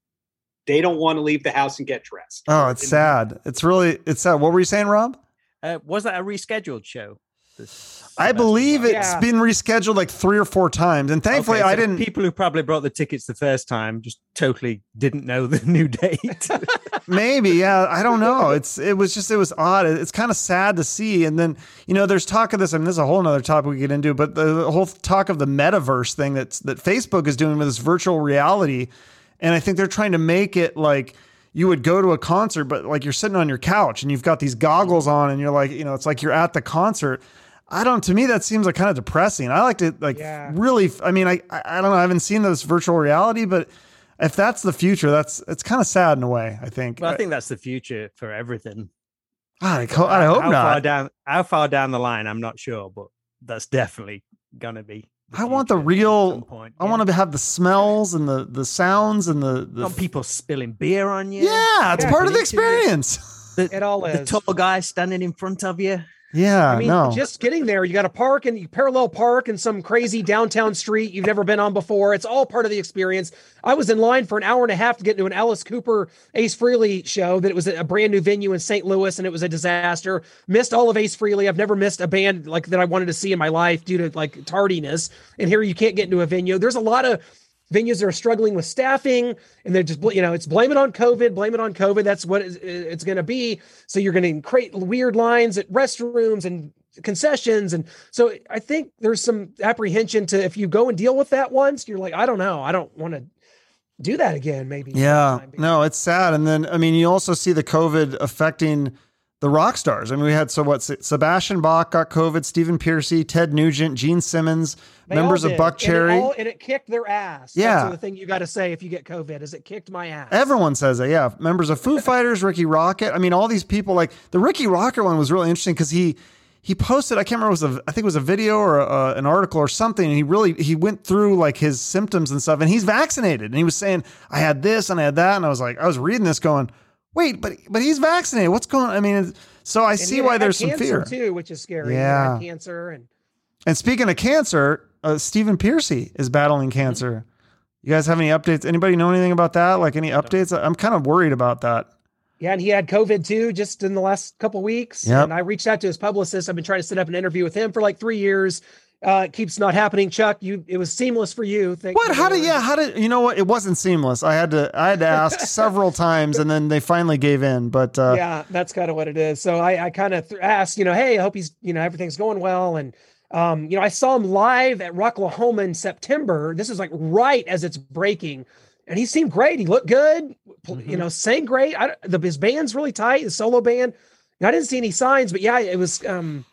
they don't want to leave the house and get dressed. Oh, it's sad. It's really, it's sad. What were you saying, Rob? Uh, was that a rescheduled show? This I believe Bach? it's Yeah. been rescheduled like three or four times, and thankfully Okay, I didn't. People who probably brought the tickets the first time just totally didn't know the new date. Maybe, yeah, I don't know. It's it was just it was odd. It's kind of sad to see, and then you know, there's talk of this. I mean, this is a whole nother topic we get into, but the, the whole talk of the metaverse thing that's that Facebook is doing with this virtual reality, and I think they're trying to make it like you would go to a concert, but like you're sitting on your couch and you've got these goggles on, and you're like, you know, it's like you're at the concert. I don't. To me, that seems like kind of depressing. I like to like Yeah. really. I mean, I I I don't know. I haven't seen this virtual reality, but if that's the future, that's it's kind of sad in a way. I think. well, I think that's the future for everything. I, ho- I hope how Far not. down, how far down the line, I'm not sure, but that's definitely gonna be. I want the real- Point, I want to have the smells and the the sounds and the the. want people spilling beer on you. yeah, it's Yeah, part of the into it. experience. The, It all the is. tall guy standing in front of you. Yeah, I mean, no. just getting there, you got to park and you parallel park in some crazy downtown street you've never been on before. It's all part of the experience. I was in line for an hour and a half to get into an Alice Cooper Ace Frehley show that it was a brand new venue in St. Louis and it was a disaster. Missed all of Ace Frehley. I've never missed a band like that I wanted to see in my life due to like tardiness. And here you can't get into a venue. There's a lot of venues that are struggling with staffing and they're just you know it's blame it on covid blame it on covid. That's what it's, it's going to be. So you're going to create weird lines at restrooms and concessions. And so i think there's some apprehension to if you go and deal with that once you're like i don't know. I don't want to do that again maybe yeah, no, it's sad. And then I mean, you also see the COVID affecting the rock stars. I mean, we had so what? Sebastian Bach got COVID, Stephen Pearcy, Ted Nugent, Gene Simmons, They members of. Buck And it Cherry. all- and it, kicked their ass Yeah. that's the thing you got to say if you get covid is it kicked my ass Everyone says that, yeah. Members of Foo Fighters, Rikki Rockett. I mean, all these people. Like the Rikki Rockett one was really interesting because he he posted. I can't remember. It was a, I think it was a video or a, an article or something. And he really he went through like his symptoms and stuff. And he's vaccinated. And he was saying, I had this and I had that. And I was like, I was reading this, going, wait, but but he's vaccinated. What's going? on? I mean, so I And see why there's some fear. too which is scary Yeah. cancer and And speaking of cancer, uh, Stephen Pearcy is battling cancer. You guys have any updates? Anybody know anything about that? Like any updates? I'm kind of worried about that. Yeah, and he had COVID too, just in the last couple weeks. Yep. And I reached out to his publicist. I've been trying to set up an interview with him for like three years. Uh, it keeps not happening. Chuck, you it was seamless for you. Thank What? you, How did? Yeah. How did? You know what? It wasn't seamless. I had to. I had to ask several times, and then they finally gave in. But uh, yeah, that's kind of what it is. So I, I kind of th- asked, you know, hey, I hope he's, you know, everything's going well. And, um, you know, I saw him live at Rocklahoma in September. This is like right as it's breaking. And he seemed great. He looked good, pl- you know, sang great. I, the, his band's really tight, the solo band. And I didn't see any signs, but yeah, it was, um,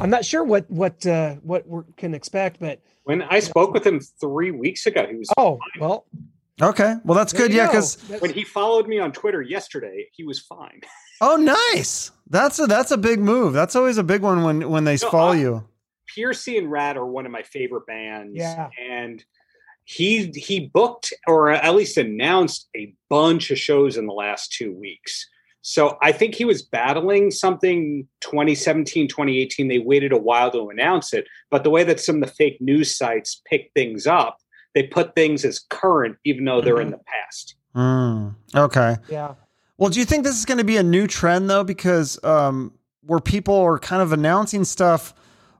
I'm not sure what, what, uh, what we can expect, but When I spoke with him three weeks ago, he was oh, well, okay. Well, that's there good. Yeah. Because when he followed me on Twitter yesterday, he was fine. oh, nice. That's a that's a big move. That's always a big one when when they No, follow I- you. Pearcy and Ratt are one of my favorite bands. Yeah. And he he booked or at least announced a bunch of shows in the last two weeks. So I think he was battling something 2017, 2018. They waited a while to announce it. But the way that some of the fake news sites pick things up, they put things as current, even though they're in the past. Mm, okay. Yeah. Well, do you think this is going to be a new trend though? Because um, where people are kind of announcing stuff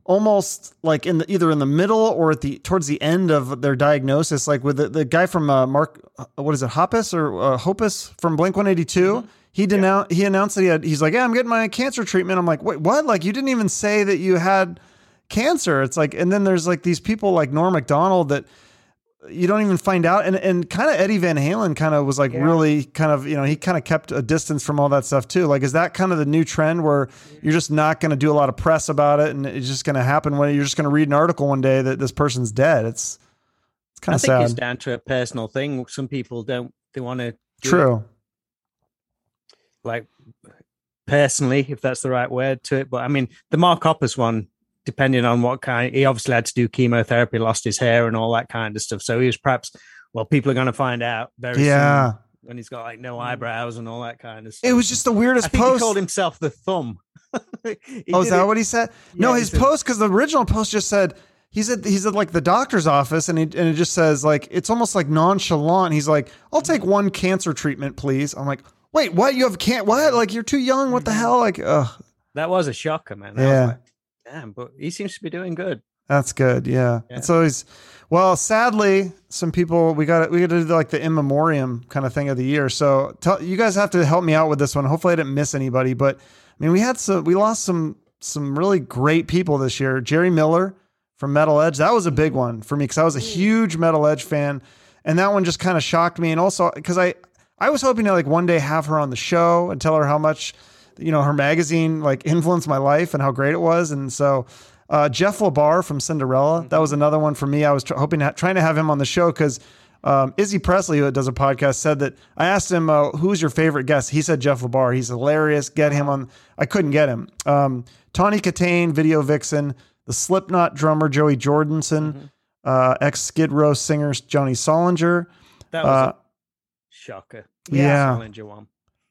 almost like in the either in the middle or at the towards the end of their diagnosis, like with the, the guy from uh, Mark, uh, what is it, Hoppus or uh, Hopus from Blink One Eighty Two. He denounced. He announced that he had. He's like, yeah, I'm getting my cancer treatment. I'm like, wait, what? Like, you didn't even say that you had cancer. It's like, and then there's like these people like Norm Macdonald that you don't even find out. And and kind of Eddie Van Halen kind of was like Yeah. really kind of you know he kind of kept a distance from all that stuff too. Like, is that kind of the new trend where you're just not going to do a lot of press about it, and it's just going to happen when you're just going to read an article one day that this person's dead? It's it's kind of I think sad. it's down to a personal thing. Some people don't. They want to. True. Like personally, if that's the right word to it. But I mean, the Mark Hoppus one, depending on what kind, he obviously had to do chemotherapy, lost his hair, and all that kind of stuff. So he was perhaps, well, people are going to find out very Yeah. soon when he's got like no mm. eyebrows and all that kind of stuff. It was just the weirdest I think post. he called himself the thumb. Oh, is that it- what he said? no, Yeah, he his post because the original post just said he's at he's at like the doctor's office and he, and it just says like it's almost like nonchalant. He's like, "I'll take one cancer treatment, please." I'm like, "Wait, what? You have can't what? Like you're too young? What the mm-hmm. hell?" Like, ugh, That was a shocker, man. I Yeah. was like, Damn, but he seems to be doing good. that's good. Yeah, Yeah. it's always. Well, sadly, some people we got we got to do like the in memoriam kind of thing of the year. So tell, you guys have to help me out with this one. Hopefully, I didn't miss anybody, but I mean, we had some we lost some some really great people this year. Gerri Miller from Metal Edge, that was a big mm-hmm. one for me because I was a mm. huge Metal Edge fan, and that one just kind of shocked me. And also because I I was hoping to like one day have her on the show and tell her how much you know her magazine like influenced my life and how great it was. And so uh, Jeff LaBar from Cinderella, that was another one for me. I was tr- hoping to, trying to have him on the show because. Um, Izzy Presley, who does a podcast, said that I asked him, uh, "Who's your favorite guest?" He said Jeff LaBar. He's hilarious. Get him on. I couldn't get him. Um, Tawny Kitaen, Video Vixen, the Slipknot drummer Joey Jordison, uh, ex Skid Row singer Johnny Solinger. That was Uh, a shocker. yeah. Challenger one.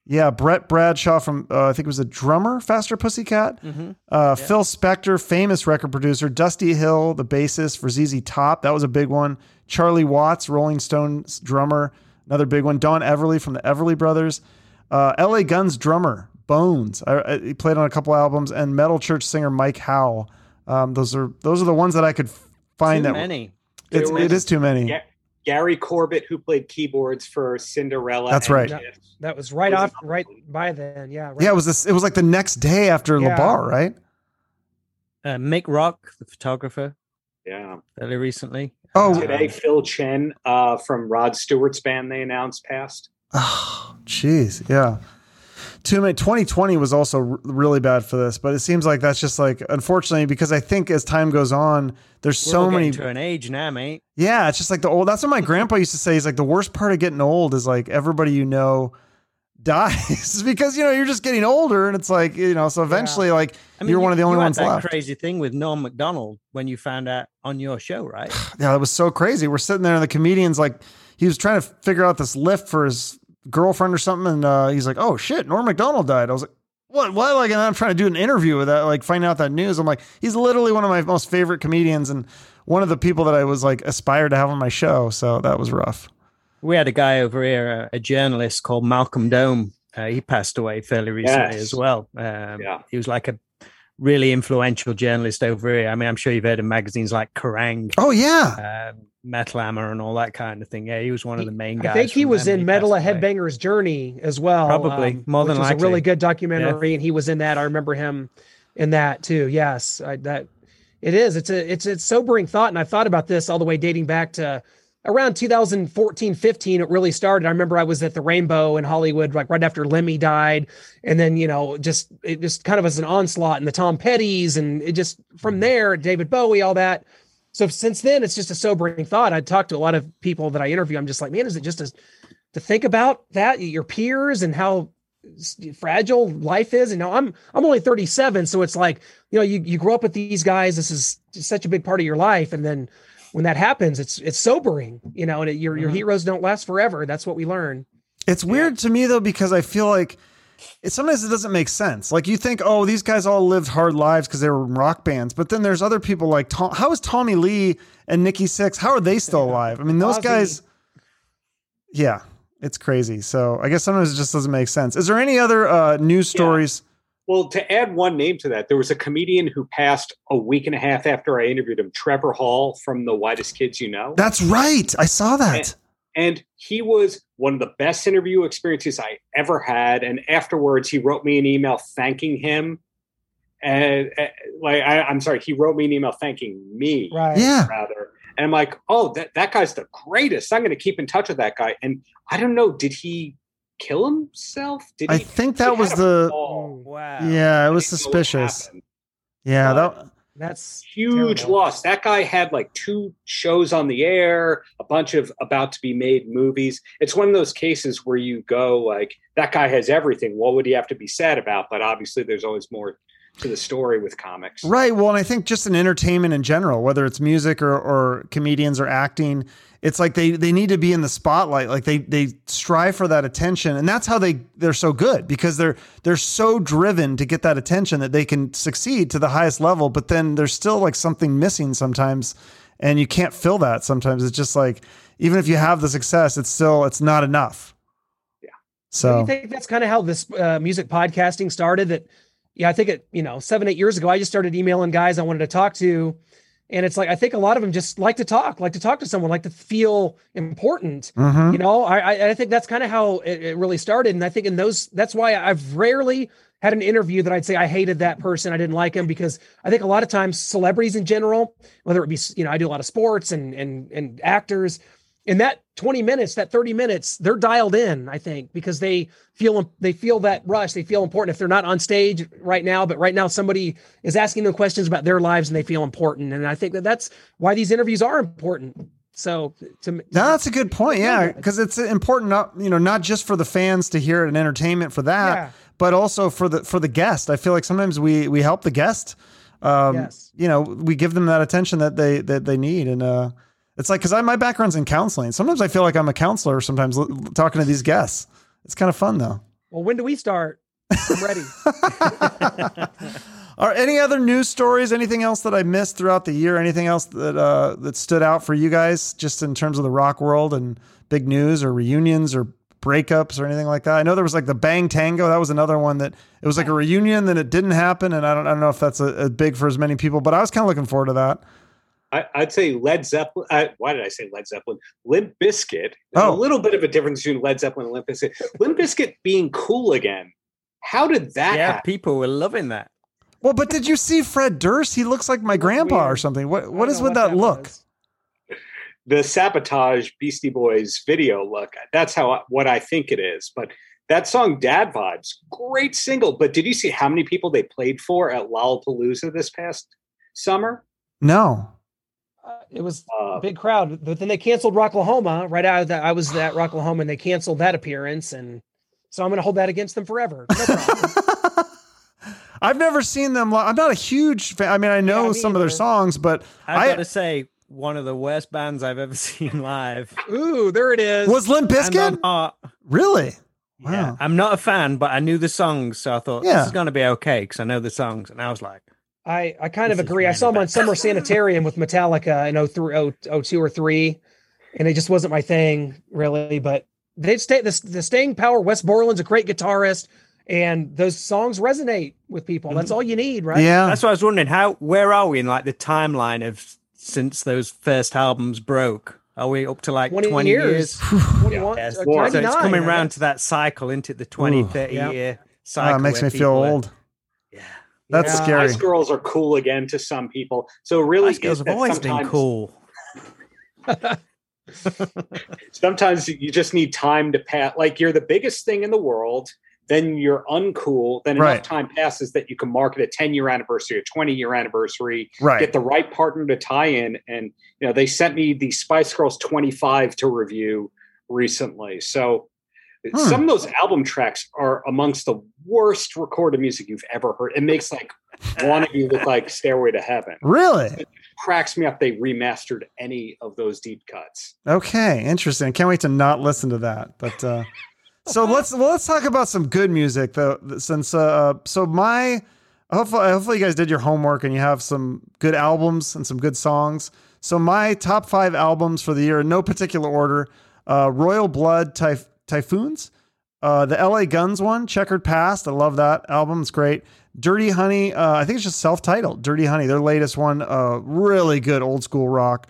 Yeah, Brett Bradshaw from uh, I think it was a drummer, Faster Pussycat. Mm-hmm. Uh, Phil Spector, famous record producer. Dusty Hill, the bassist for ZZ Top. That was a big one. Charlie Watts, Rolling Stones drummer. Another big one. Don Everly from the Everly Brothers. Uh, LA Guns drummer, Bones. I, I, he played on a couple albums. And Metal Church singer Mike Howe. Um, those are those are the ones that I could find Too that many. it's, There it was- is too many. Yeah. Gary Corbett, who played keyboards for Cinderella. That's right. Kiss. That was right Was off, it- right by then. Yeah. Right. Yeah, it was this. It was like the next day after Yeah. LaBar, right? Uh, Mick Rock, the photographer, Yeah. fairly recently. Oh. Today, Phil Chen uh, from Rod Stewart's band, they announced passed. Oh, jeez, yeah. Too many. 2020 was also r- really bad for this, but it seems like that's just like unfortunately because I think as time goes on, there's We're so many. to an age now, mate. Yeah, it's just like the old. That's what my grandpa used to say. He's like the worst part of getting old is like everybody you know dies because you know you're just getting older, and it's like you know. So eventually, like I mean, you're you- one of the only ones that left. Crazy thing with Norm mcdonald when you found out on your show, right? Yeah, that was so crazy. We're sitting there, and the comedian's like, he was trying to figure out this lift for his girlfriend or something, and uh, he's like, "Oh shit, Norm Macdonald died." I was like, "What? What?" Like, and I'm trying to do an interview with that, like, find out that news. I'm like, he's literally one of my most favorite comedians, and one of the people that I was like aspired to have on my show. So that was rough. we had a guy over here, a, a journalist called Malcolm Dome. Uh, he passed away fairly recently Yes. as well. Um, Yeah. He was like a really influential journalist over here. I mean, I'm sure you've heard of magazines like Kerrang, Oh yeah, um, Metal Hammer, and all that kind of thing. Yeah, he was one of the main guys. I think he was them. in Metal A. Headbanger's Journey as well. Probably, more which than was a really good documentary, and he was in that. I remember him in that too. Yes, I, that it is. It's a it's a sobering thought, and I've thought about this all the way dating back to around 2014 15 it really started. I remember i was at the rainbow in hollywood like right after lemmy died. And then you know just it just kind of was an onslaught and the tom pettys and it just from mm-hmm. there david bowie all that. So since then it's just a sobering thought. I talked to a lot of people that i interview. I'm just like man is it just a, to think about that your peers and how fragile life is? And now i'm i'm only 37 so it's like you know you, you grow up with these guys. This is such a big part of your life. And then when that happens it's it's sobering you know and it, your your Mhm. heroes don't last forever that's what we learn it's weird to me though because I feel like it, sometimes it doesn't make sense. Like you think, oh, these guys all lived hard lives because they were in rock bands, but then there's other people like Tom. How is Tommy Lee and Nikki Sixx? How are they still alive? I mean, those Ozzy. guys. Yeah, it's crazy. So I guess sometimes it just doesn't make sense. Is there any other uh, news stories? Well, to add one name to that, there was a comedian who passed a week and a half after I interviewed him, Trevor Hall from The Whitest Kids You Know. That's right. I saw that. and he was one of the best interview experiences I ever had. And afterwards, he wrote me an email thanking him. And uh, like, I, I'm sorry, he wrote me an email thanking me, Right. Yeah. rather. And I'm like, oh, that, that guy's the greatest. I'm going to keep in touch with that guy. And I don't know, did he kill himself? Did I he? think that had was the. fall. Oh, wow. Yeah, it was didn't know what suspicious. Yeah, But- that. That's huge terrible. loss. That guy had like two shows on the air, a bunch of about to be made movies. It's one of those cases where you go like, that guy has everything. What would he have to be sad about? But obviously, there's always more to the story with comics. Right. Well, and I think just in entertainment in general, whether it's music or, or comedians or acting, it's like they they need to be in the spotlight. Like they they strive for that attention, and that's how they they're so good because they're they're so driven to get that attention that they can succeed to the highest level. But then there's still like something missing sometimes, and you can't fill that. Sometimes it's just like even if you have the success, it's still it's not enough. Yeah. So you think that's kind of how this uh, music podcasting started? That, yeah, I think it, you know, seven, eight years ago, I just started emailing guys I wanted to talk to. And it's like, I think a lot of them just like to talk, like to talk to someone, like to feel important. mhm. You know, I, I- I think that's kind of how it, it really started. And I think in those, that's why I've rarely had an interview that I'd say I hated that person, I didn't like him, because I think a lot of times celebrities in general, whether it be, you know, I do a lot of sports and and and actors, in that 20 minutes, that 30 minutes, they're dialed in, I think, because they feel they feel that rush, they feel important if they're not on stage right now, but right now somebody is asking them questions about their lives and they feel important. And I think that that's why these interviews are important. So to No, that's a good point. Yeah, Yeah. because it's important, not you know, not just for the fans to hear it and entertainment for that, Yeah. but also for the for the guest. I feel like sometimes we we help the guest. Um, Yes. You know, we give them that attention that they that they need, and uh, it's like because I my background's in counseling. Sometimes I feel like I'm a counselor. Sometimes l- talking to these guests, it's kind of fun though. well, when do we start? I'm ready. Are any other news stories? Anything else that I missed throughout the year? Anything else that uh, that stood out for you guys, just in terms of the rock world and big news or reunions or breakups or anything like that? I know there was like the Bang Tango. That was another one that it was like a reunion, then it didn't happen, and I don't I don't know if that's a, a big for as many people, but I was kind of looking forward to that. I, I'd say Led Zeppelin. Uh, why did I say Led Zeppelin? Limp Bizkit. There's Oh. a little bit of a difference between Led Zeppelin and Limp Bizkit. Limp Bizkit being cool again. How did that Yeah, happen? people were loving that. Well, but did you see Fred Durst? He looks like my grandpa or something. What I what don't is know with that look? was. the sabotage Beastie Boys video look. That's how I, what I think it is. But that song "Dad Vibes," great single. But did you see how many people they played for at Lollapalooza this past summer? No. Uh, it was Uh, a big crowd, but then they canceled Rocklahoma right out of that. I was at Rocklahoma and they canceled that appearance. And so I'm going to hold that against them forever. No. I've never seen them. li- I'm not a huge fan. I mean, I know me some of their songs, but I've I got to say, one of the worst bands I've ever seen live. Ooh, there it is. was Limp And Bizkit. I'm not, Really? yeah, Wow. I'm not a fan, but I knew the songs, so I thought Yeah. this is going to be okay because I know the songs, and I was like, I, I kind of This is agree. I saw them on. Summer Sanitarium with Metallica in 03, 0- 02 or 3, and it just wasn't my thing, really. But they stay the, the staying power. Wes Borland's a great guitarist, and those songs resonate with people. That's all you need, right? Yeah. that's what I was wondering. How where are we in like the timeline of since those first albums broke? Are we up to like 20 20, years. years? 21, Yes. uh, So it's coming I round to that cycle into the 20, Ooh. 30 Yeah. year Oh, cycle. it makes me feel people are- old. Yeah. That's Yeah. scary. Spice Girls are cool again to some people. So really, Spice Girls is have always been cool. Sometimes you just need time to pass. Like you're the biggest thing in the world, then you're uncool. Then Right. enough time passes that you can market a 10 year anniversary, a 20 year anniversary, Right. get the right partner to tie in. And you know, they sent me the Spice Girls 25 to review recently. So Hmm. some of those album tracks are amongst the worst recorded music you've ever heard. It makes like one of you look like Stairway to Heaven. Really? Cracks me up they remastered any of those deep cuts. Okay. Interesting. Can't wait to not listen to that. But uh, so let's well, let's talk about some good music though. Since uh, so my hopefully hopefully you guys did your homework and you have some good albums and some good songs. So my top five albums for the year in no particular order: uh, Royal Blood Typh- Typhoons, uh, the L.A. Guns one, Checkered Past. I love that album; it's great. Dirty Honey, uh, I think it's just self-titled. Dirty Honey, their latest one, uh, really good old school rock.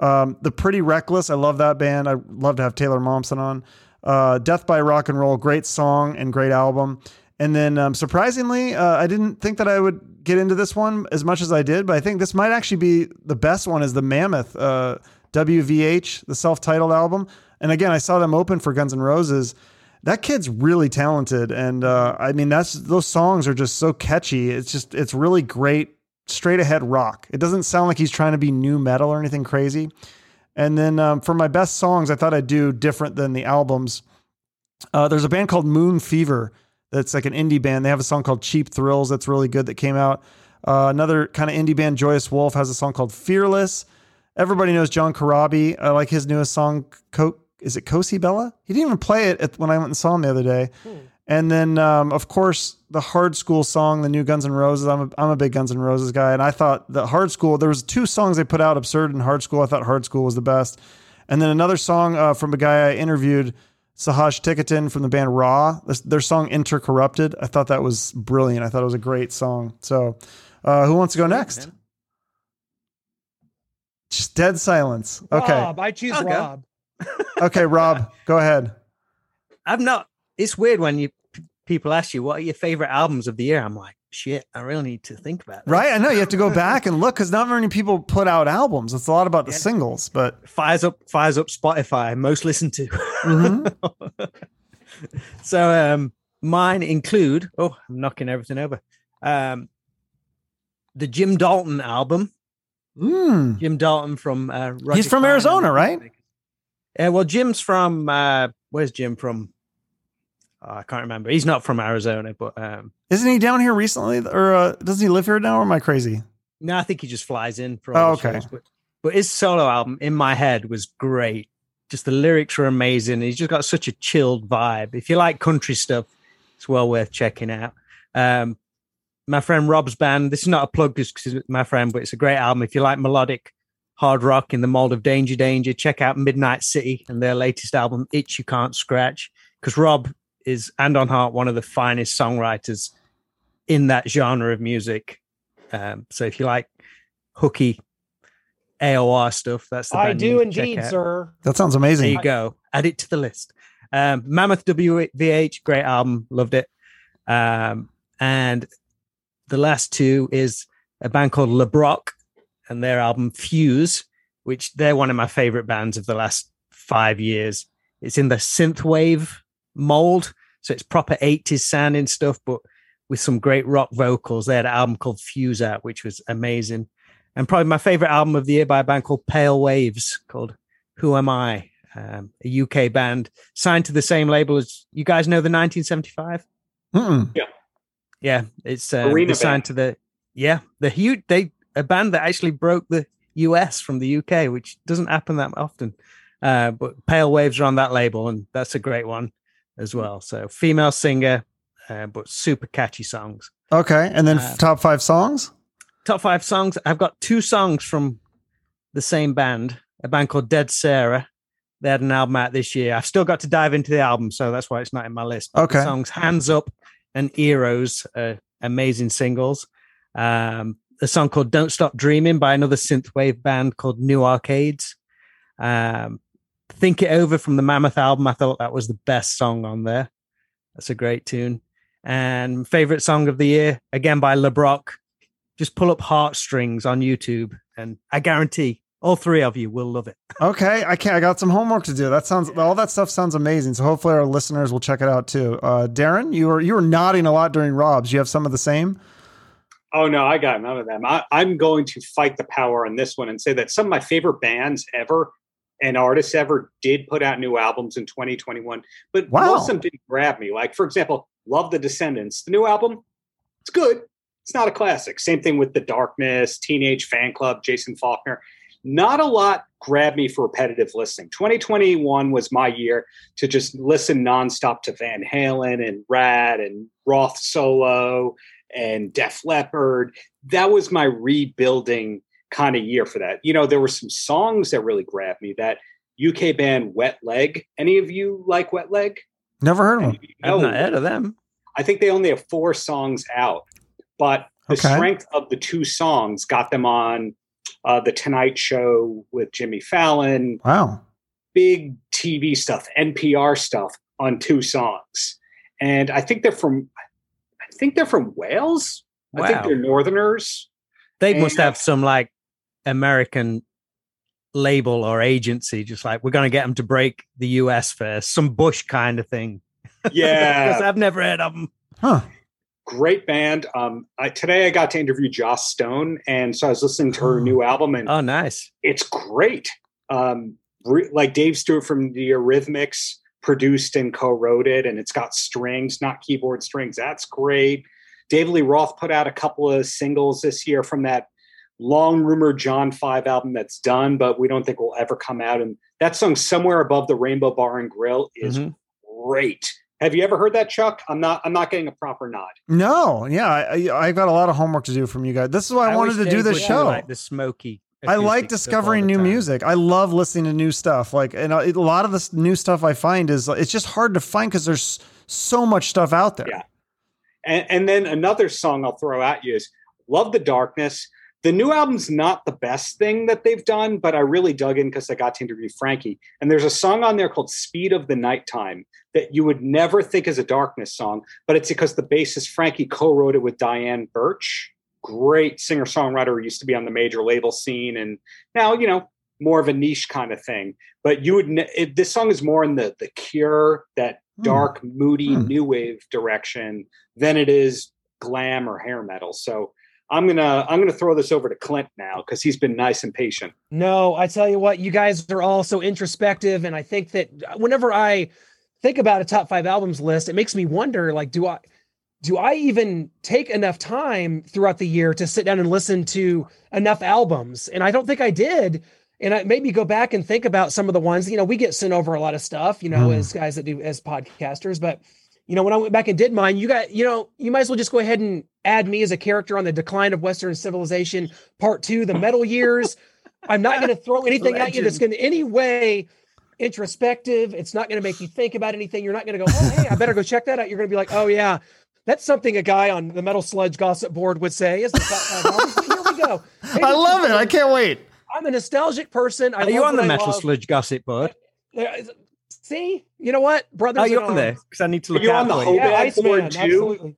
Um, the Pretty Reckless, I love that band. I love to have Taylor Momsen on. Uh, Death by Rock and Roll, great song and great album. And then um, surprisingly, uh, I didn't think that I would get into this one as much as I did, but I think this might actually be the best one is the Mammoth uh, WVH, the self-titled album. And again, I saw them open for Guns N' Roses. That kid's really talented, and uh, I mean that's those songs are just so catchy. It's just it's really great, straight ahead rock. It doesn't sound like he's trying to be new metal or anything crazy. And then um, for my best songs, I thought I'd do different than the albums. Uh, there's a band called Moon Fever that's like an indie band. They have a song called Cheap Thrills that's really good that came out. Uh, another kind of indie band, Joyous Wolf, has a song called Fearless. Everybody knows John Corabi. I like his newest song, Co- is it Cosi Bella? He didn't even play it at, when I went and saw him the other day. Hmm. And then, um, of course, the Hard Skool song, the new Guns N' Roses. I'm a, I'm a big Guns N' Roses guy, and I thought the Hard Skool. There was two songs they put out, Absurd and Hard Skool. I thought Hard Skool was the best. And then another song uh, from a guy I interviewed, Sahaj Ticotin from the band Ra. Their song Intercorrupted. I thought that was brilliant. I thought it was a great song. So, uh, who wants to go next? Just dead silence. Okay. Rob, I choose I'll. Rob. Okay, Rob, go ahead. I'm not. It's weird when you people ask you what are your favorite albums of the year. I'm like, shit, I really need to think about that. Right? I know you have to go back and look because not many people put out albums. It's a lot about the Yeah. singles, but Fires up, fires up Spotify. Most listened to. Mhm. so um, mine include. Oh, I'm knocking everything over. Um, the Jim Dalton album. Mm. Jim Dalton from uh, He's from Arizona, right? Yeah, well, Jim's from. Uh, where's Jim from? Oh, I can't remember. He's not from Arizona, but um, Isn't he down here recently, or uh, doesn't he live here now? Or am I crazy? No, I think he just flies in for Oh, okay. shows. But, but his solo album, In My Head, was great. Just the lyrics were amazing. He's just got such a chilled vibe. If you like country stuff, it's well worth checking out. Um, my friend Rob's band, this is not a plug just because it's my friend, but it's a great album. If you like melodic hard rock in the mold of Danger Danger, check out Midnight City and their latest album, Itch You Can't Scratch. Because Rob is, and on heart, one of the finest songwriters in that genre of music. Um, so if you like hooky AOR stuff, that's the I band you do need to check indeed, sir. That sounds amazing. There you go. Add it to the list. Um, Mammoth WVH, great album, loved it. Um, and the last two is a band called LeBrock and their album Fuse, which they're one of my favorite bands of the last five years. It's in the synthwave mold, so it's proper 80s sounding stuff, but with some great rock vocals. They had an album called Fuse out, which was amazing. And probably my favorite album of the year by a band called Pale Waves, called Who Am I? Um, a UK band signed to the same label as you guys know the 1975. Mm-mm. Yeah, it's uh, signed band. to the yeah the huge they a band that actually broke the US from the UK, which doesn't happen that often. Uh, but Pale Waves are on that label, and that's a great one as well. So female singer, uh, but super catchy songs. Okay, and then Uh, top five songs. Top five songs. I've got two songs from the same band, a band called Dead Sara. They had an album out this year. I've still got to dive into the album, so that's why it's not in my list. But Okay. songs Hands Up and Eros amazing singles. Um, a song called Don't Stop Dreaming by another synthwave band called New Arcades. Um, Think It Over from the Mammoth album. I thought that was the best song on there. That's a great tune. And favorite song of the year, again by LeBrock. Just pull up Heartstrings on YouTube, and I guarantee all three of you will love it. Okay, I can't. I got some homework to do. That sounds all that stuff sounds amazing. So hopefully our listeners will check it out too. Uh, Darren, you were you were nodding a lot during Rob's. You have some of the same. Oh no, I got none of them. I, I'm going to fight the power on this one and say that some of my favorite bands ever and artists ever did put out new albums in 2021, but Wow. most of them didn't grab me. Like for example, Love the Descendents. The new album, it's good. It's not a classic. Same thing with The Darkness, Teenage Fanclub, Jason Falkner. Not a lot grab me for repetitive listening. 2021 was my year to just listen nonstop to Van Halen and Rad and Roth solo and Def Leppard. That was my rebuilding kind of year for that. You know, there were some songs that really grabbed me. That UK band Wet Leg. Any of you like Wet Leg? Never heard of them. I've not heard of them. I think they only have four songs out, but the Okay. strength of the two songs got them on uh, the Tonight Show with Jimmy Fallon, Wow. big TV stuff, NPR stuff on two songs. And I think they're from, I think they're from Wales. I think they're Northerners. They must have some like American label or agency, just like we're going to get them to break the US first, some Bush kind of thing. Because Yeah, I've never heard of them. Huh. great band. Um, I, today I got to interview Joss Stone, and so I was listening to her new album, and Oh, nice. it's great. Um, re- like Dave Stewart from the Eurythmics produced and co-wrote it, and it's got strings, not keyboard strings. That's great. David Lee Roth put out a couple of singles this year from that long rumored John Five album that's done, but we don't think will ever come out. And that song, "Somewhere Above the Rainbow Bar and Grill," is Mhm. great. Have you ever heard that, Chuck? I'm not. I'm not getting a proper nod. No, yeah, I, I, I've got a lot of homework to do from you guys. This is why I, wanted to do Dave this show. Like the smoky. I like discovering new time. music. I love listening to new stuff. Like, and uh, a a lot of this new stuff I find is it's just hard to find because there's so much stuff out there. Yeah. And, and then another song I'll throw at you is Love the Darkness. The new album's not the best thing that they've done, but I really dug in because I got to interview Frankie. And there's a song on there called Speed of the Nighttime that you would never think is a darkness song, but it's because the bassist Frankie co wrote it with Diane Birch. Great singer songwriter who used to be on the major label scene and now, you know, more of a niche kind of thing. But you would, it, this song is more in the, the cure, that Hmm. dark, moody, Hmm. new wave direction than it is glam or hair metal. So I'm gonna I'm gonna throw this over to Clint now because he's been nice and patient. No, I tell you what, you guys are all so introspective, and I think that whenever I think about a top five albums list, it makes me wonder, like, do I do I even take enough time throughout the year to sit down and listen to enough albums? And I don't think I did. And I maybe go back and think about some of the ones, you know, we get sent over a lot of stuff, you know, Mm. as guys that do as podcasters, but you know, when I went back and did mine, you got, you know, you might as well just go ahead and add me as a character on the decline of Western civilization, part two, the metal years. I'm not going to throw anything at you that's going to any way introspective. It's not going to make you think about anything. You're not going to go, oh, hey, I better go check that out. You're going to be like, oh, yeah, that's something a guy on the Metal Sludge Gossip Board would say. Is the top five albums. But Here we go. Hey, I love it. I can't wait. I'm a nostalgic person. I Are you on the I Metal love. Sludge Gossip board? See, you know what, brothers? Are you in on there? Because I need to Are look you out on the for whole- you. Yeah, bad Iceman, board too? absolutely.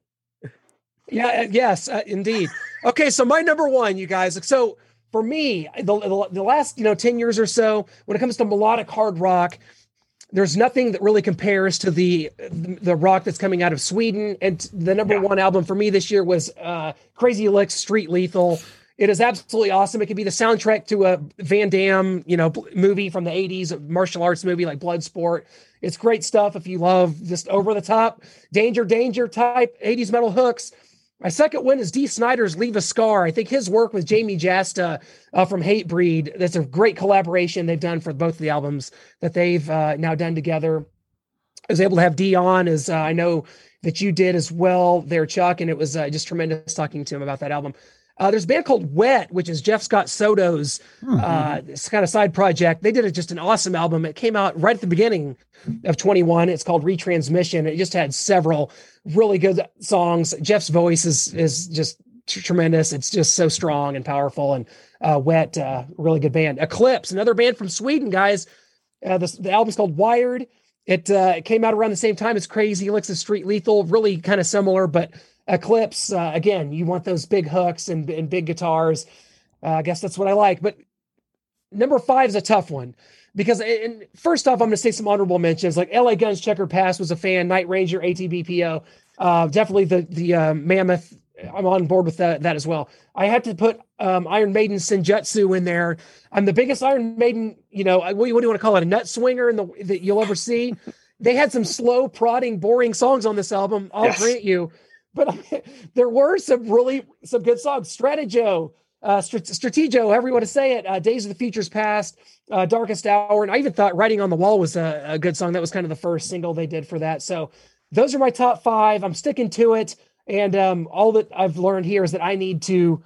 Yeah, uh, yes, uh, indeed. Okay, so my number one, you guys. So for me, the, the the last you know ten years or so, when it comes to melodic hard rock, there's nothing that really compares to the the rock that's coming out of Sweden. And the number Yeah. one album for me this year was uh, Crazy Lixx Street Lethal. It is absolutely awesome. It could be the soundtrack to a Van Damme, you know, movie from the '80s, a martial arts movie like Bloodsport. It's great stuff if you love just over the top, danger, danger type '80s metal hooks. My second one is Dee Snider's "Leave a Scar." I think his work with Jamey Jasta uh, from Hatebreed. That's a great collaboration they've done for both of the albums that they've uh, now done together. I was able to have Dee on, as uh, I know that you did as well there, Chuck, and it was uh, just tremendous talking to him about that album. Uh, there's a band called Wet, which is Jeff Scott Soto's uh, it's kind of side project. They did a, just an awesome album. It came out right at the beginning of 21. It's called Retransmission. It just had several really good songs. Jeff's voice is is just tr- tremendous. It's just so strong and powerful. And uh, Wet, uh, really good band. Eclipse, another band from Sweden, guys. Uh, this, the album's called Wired. It, uh, it came out around the same time as Crazy of Street Lethal, really kind of similar, but Eclipse, uh, again, you want those big hooks and, and big guitars. Uh, I guess that's what I like. But number five is a tough one because, and first off, I'm going to say some honorable mentions like LA Guns Checkered Past was a fan, Night Ranger, ATBPO, uh, definitely the the uh, Mammoth. I'm on board with that, that as well. I had to put um, Iron Maiden Senjutsu in there. I'm the biggest Iron Maiden, you know, what do you, what do you want to call it? A nut swinger in the that you'll ever see. They had some slow, prodding, boring songs on this album. I'll Yes. grant you, but there were some really some good songs. Stratajo, uh, Strat- Strategio, however you want to say it, uh, Days of the Futures Past, uh, Darkest Hour, and I even thought Writing on the Wall was a, a good song. That was kind of the first single they did for that. So those are my top five. I'm sticking to it, and um, all that I've learned here is that I need to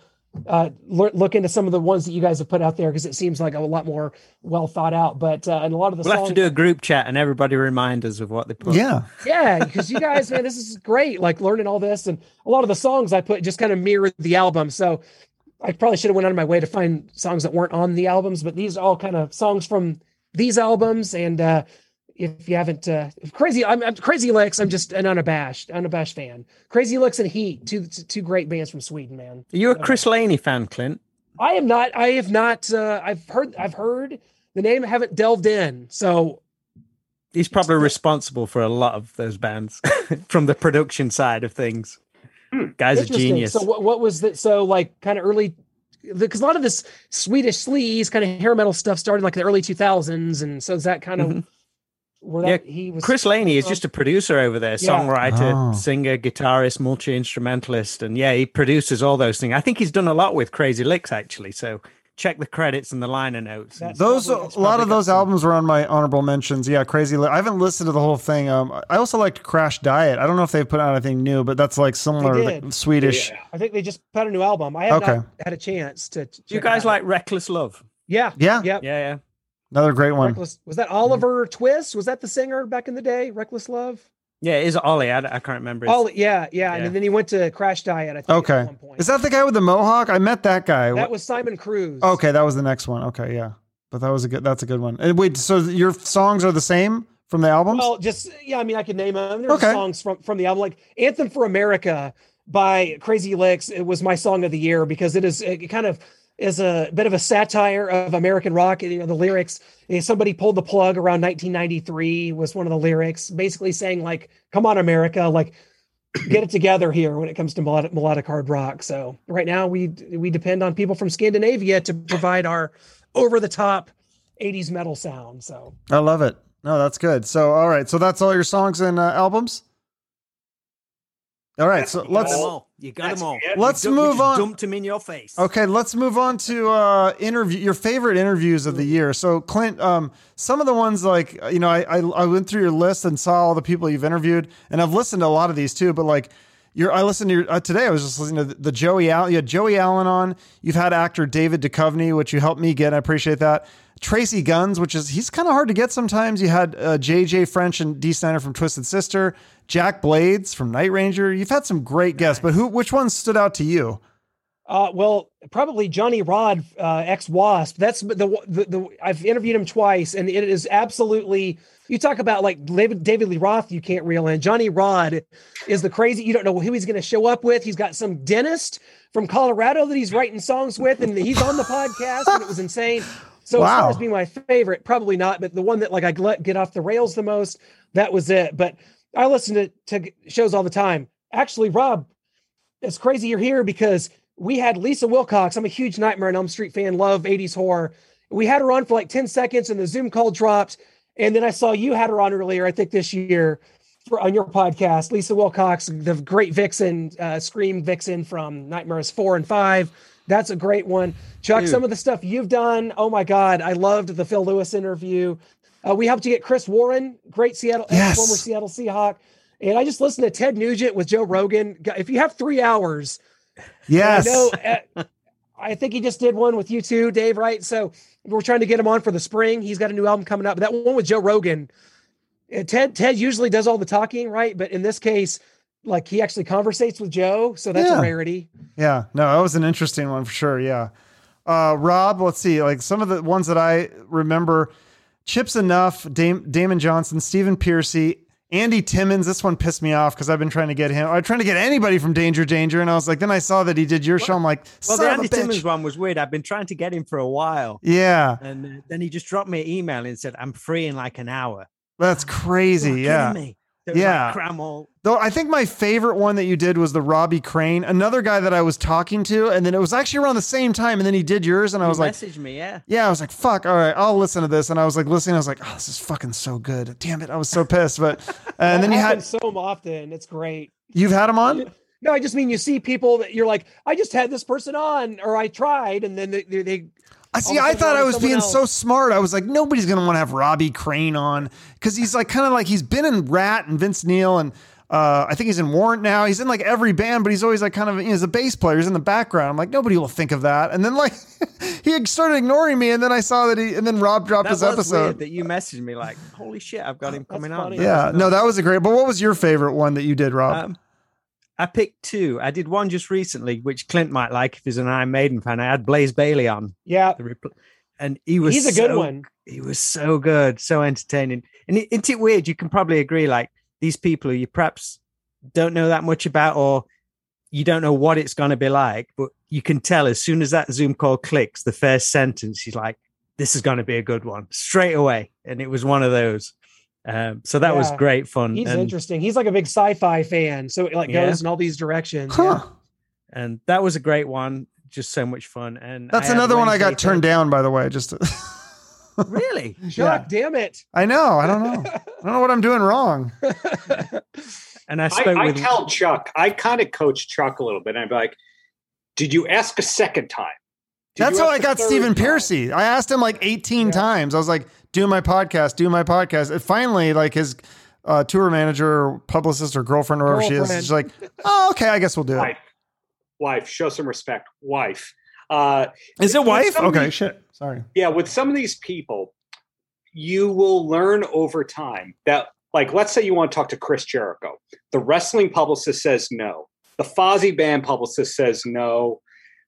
uh, look into some of the ones that you guys have put out there because it seems like a lot more well thought out. But uh, and a lot of the We'll songs, have to do a group chat and everybody remind us of what they put. Yeah. yeah, because you guys, man, this is great. Like learning all this, and a lot of the songs I put just kind of mirror the album. So I probably should have went out of my way to find songs that weren't on the albums, but these are all kind of songs from these albums. And uh, if you haven't, uh, crazy, I'm, I'm Crazy Lixx. I'm just an unabashed, unabashed fan. Crazy Lixx and Heat, two two great bands from Sweden, man. Are you a Chris Laney fan, Clint? I am not. I have not. Uh, I've heard. I've heard the name. Haven't delved in. So He's probably responsible for a lot of those bands from the production side of things. Guy's a genius. So what, what was that? So like kind of early, because a lot of this Swedish sleaze kind of hair metal stuff started like the early 2000s. And so is that kind of Where that he was? Chris Laney is just a producer over there, Yeah. songwriter, Oh. singer, guitarist, multi instrumentalist, and yeah, he produces all those things. I think he's done a lot with Crazy Lixx actually. So check the credits and the liner notes. That's Those probably- a lot of those some- albums were on my honorable mentions. Yeah, crazy. Li- I haven't listened to the whole thing. Um, I also liked Crash Diet. I don't know if they've put out anything new, but that's like similar They like. Swedish. Yeah. I think they just put out a new album. I have Okay. not had a chance to. to you check it guys out. like Reckless Love? Yeah. Yeah, Yeah. Yeah, yeah. Another great one. Reckless. Was that Oliver Twist? Was that the singer back in the day? Reckless Love. Yeah, it is Ollie. I, I can't remember. his- Oh yeah, yeah, Yeah. And then he went to Crash Diet. I think. Okay, At one point. is that the guy with the mohawk? I met that guy. that was Simon Cruz? okay, that was the next one. Okay, yeah, but that was a good. That's a good one. And wait, so your songs are the same from the album? Well, just yeah, I mean, I could name them. There's Okay. songs from from the album, like "Anthem for America" by Crazy Lixx. It was my song of the year because it is it kind of is a bit of a satire of American rock. You know, the lyrics. eh, Somebody pulled the plug around 1993 was one of the lyrics, basically saying like, "Come on, America, like." Get it together here when it comes to melodic, melodic hard rock. So right now we we depend on people from Scandinavia to provide our over the top 80s metal sound. So I love it. No, that's good. So, all right, so that's all your songs and uh, albums. All right, so You got let's them all. You got them all. it. Let's dump- move on. Dumped them in your face. Okay, let's move on to uh interview your favorite interviews of the year. So Clint, um some of the ones like you know, I I, I went through your list and saw all the people you've interviewed, and I've listened to a lot of these too, but like you're, I listened to your uh, today. I was just listening to the, the Joey Allen. You had Joey Allen on. You've had actor David Duchovny, which you helped me get. I appreciate that. Tracii Guns, which is he's kind of hard to get sometimes. You had uh, JJ French and Dee Snider from Twisted Sister. Jack Blades from Night Ranger. You've had some great guests, but who? Which ones stood out to you? Uh, well, probably Johnny Rod, uh, ex Wasp. That's the, the the I've interviewed him twice, and it is absolutely. You talk about like David, Lee Roth, you can't reel in. Johnny Rod is the crazy. You don't know who he's going to show up with. He's got some dentist from Colorado that he's writing songs with, and he's on the podcast, and it was insane. So as Wow. far as being my favorite, probably not, but the one that like I let get off the rails the most, that was it. But I listen to, to shows all the time. Actually, Rob, it's crazy you're here because we had Lisa Wilcox. I'm a huge Nightmare on Elm Street fan, love 80s horror. We had her on for like 10 seconds and the Zoom call dropped. And then I saw you had her on earlier, I think this year for on your podcast. Lisa Wilcox, the great vixen, uh, Scream vixen from Nightmares 4 and 5. That's a great one. Chuck, Dude. some of the stuff you've done. Oh my God. I loved the Phil Lewis interview. Uh, we helped you get Chris Warren, great Seattle, Yes. former Seattle Seahawk. And I just listened to Ted Nugent with Joe Rogan. If you have three hours, Yes. I know. I think he just did one with you too, Dave. Right? So we're trying to get him on for the spring. He's got a new album coming up. But that one with Joe Rogan, uh, Ted Ted usually does all the talking, right? But in this case, like he actually conversates with Joe, so that's Yeah. a rarity. Yeah, no, that was an interesting one for sure. Yeah. Uh, Rob, let's see, like some of the ones that I remember Chip Z'Nuff, Dam- Damon Johnson, Stephen Pearcy, Andy Timmons. This one pissed me off because I've been trying to get him. I'm trying to get anybody from Danger Danger. And I was like, then I saw that he did your show. I'm like, Well, the Andy. Timmons one was weird. I've been trying to get him for a while. Yeah, And uh, then he just dropped me an email and said, I'm free in like an hour. that's crazy. You're Yeah. Kidding me. There was, like, Yeah. Though I think my favorite one that you did was the Robbie Crane, another guy that I was talking to. And then it was actually around the same time. And then he did yours. And I He was like, messaged me, yeah. Yeah, I was like, fuck, all right, I'll listen to this. And I was like listening, I was like, oh, this is fucking so good. Damn it. I was so pissed. But and then you had so often. It's great. you've had him on? No, I just mean you see people that you're like, I just had this person on, or I tried, and then they, they, they I see. All of a I sudden thought I was someone being so smart. I was like, nobody's gonna want to have Robbie Crane on because he's like kind of like he's been in Ratt and Vince Neil and uh, I think he's in Warrant now. He's in like every band, but he's always like kind of you know, he's a bass player. He's in the background. I'm like, nobody will think of that. And then like he started ignoring me, and then I saw that he and then Rob dropped That his was episode. weird that you messaged me like, "Holy shit, I've got him coming on." Yeah, no, that was a great. But what was your favorite one that you did, Rob? Um, I picked two. I did one just recently, which Clint might like if he's an Iron Maiden fan. I had Blaze Bayley on yeah, repl- and he was he's a good so- one. He was so good, so entertaining. And it, isn't it weird? You can probably agree. Like these people who you perhaps don't know that much about, or you don't know what it's going to be like, but you can tell as soon as that Zoom call clicks, the first sentence, he's like, "This is going to be a good one," straight away. And it was one of those. Um, so that was great fun. He's and, interesting. He's like a big sci-fi fan, so it like Yeah. goes in all these directions. huh? and that was a great one. Just so much fun. And That's I another one I got Wednesday turned down, by the way. Just to- Thur- Really? Yeah. Chuck, damn it. I know. I don't know. I don't know what I'm doing wrong. And I I, spoke I with tell Chuck, I kind of coach Chuck a little bit. And I'm like, "Did you ask a second time?" Did That's how I got Stephen time?" Pearcy. I asked him like 18 Yeah. times. I was like, do my podcast, do my podcast. And finally, like his uh, tour manager, or publicist, or girlfriend, or whoever she is, Girlfriend. she's like, oh, okay, I guess we'll do it. Wife, wife, show some respect. Wife. Uh, Is it wife? Okay, these- shit. Sorry. yeah, with some of these people, you will learn over time that, like, let's say you want to talk to Chris Jericho. The wrestling publicist says no. The Fozzy band publicist says no.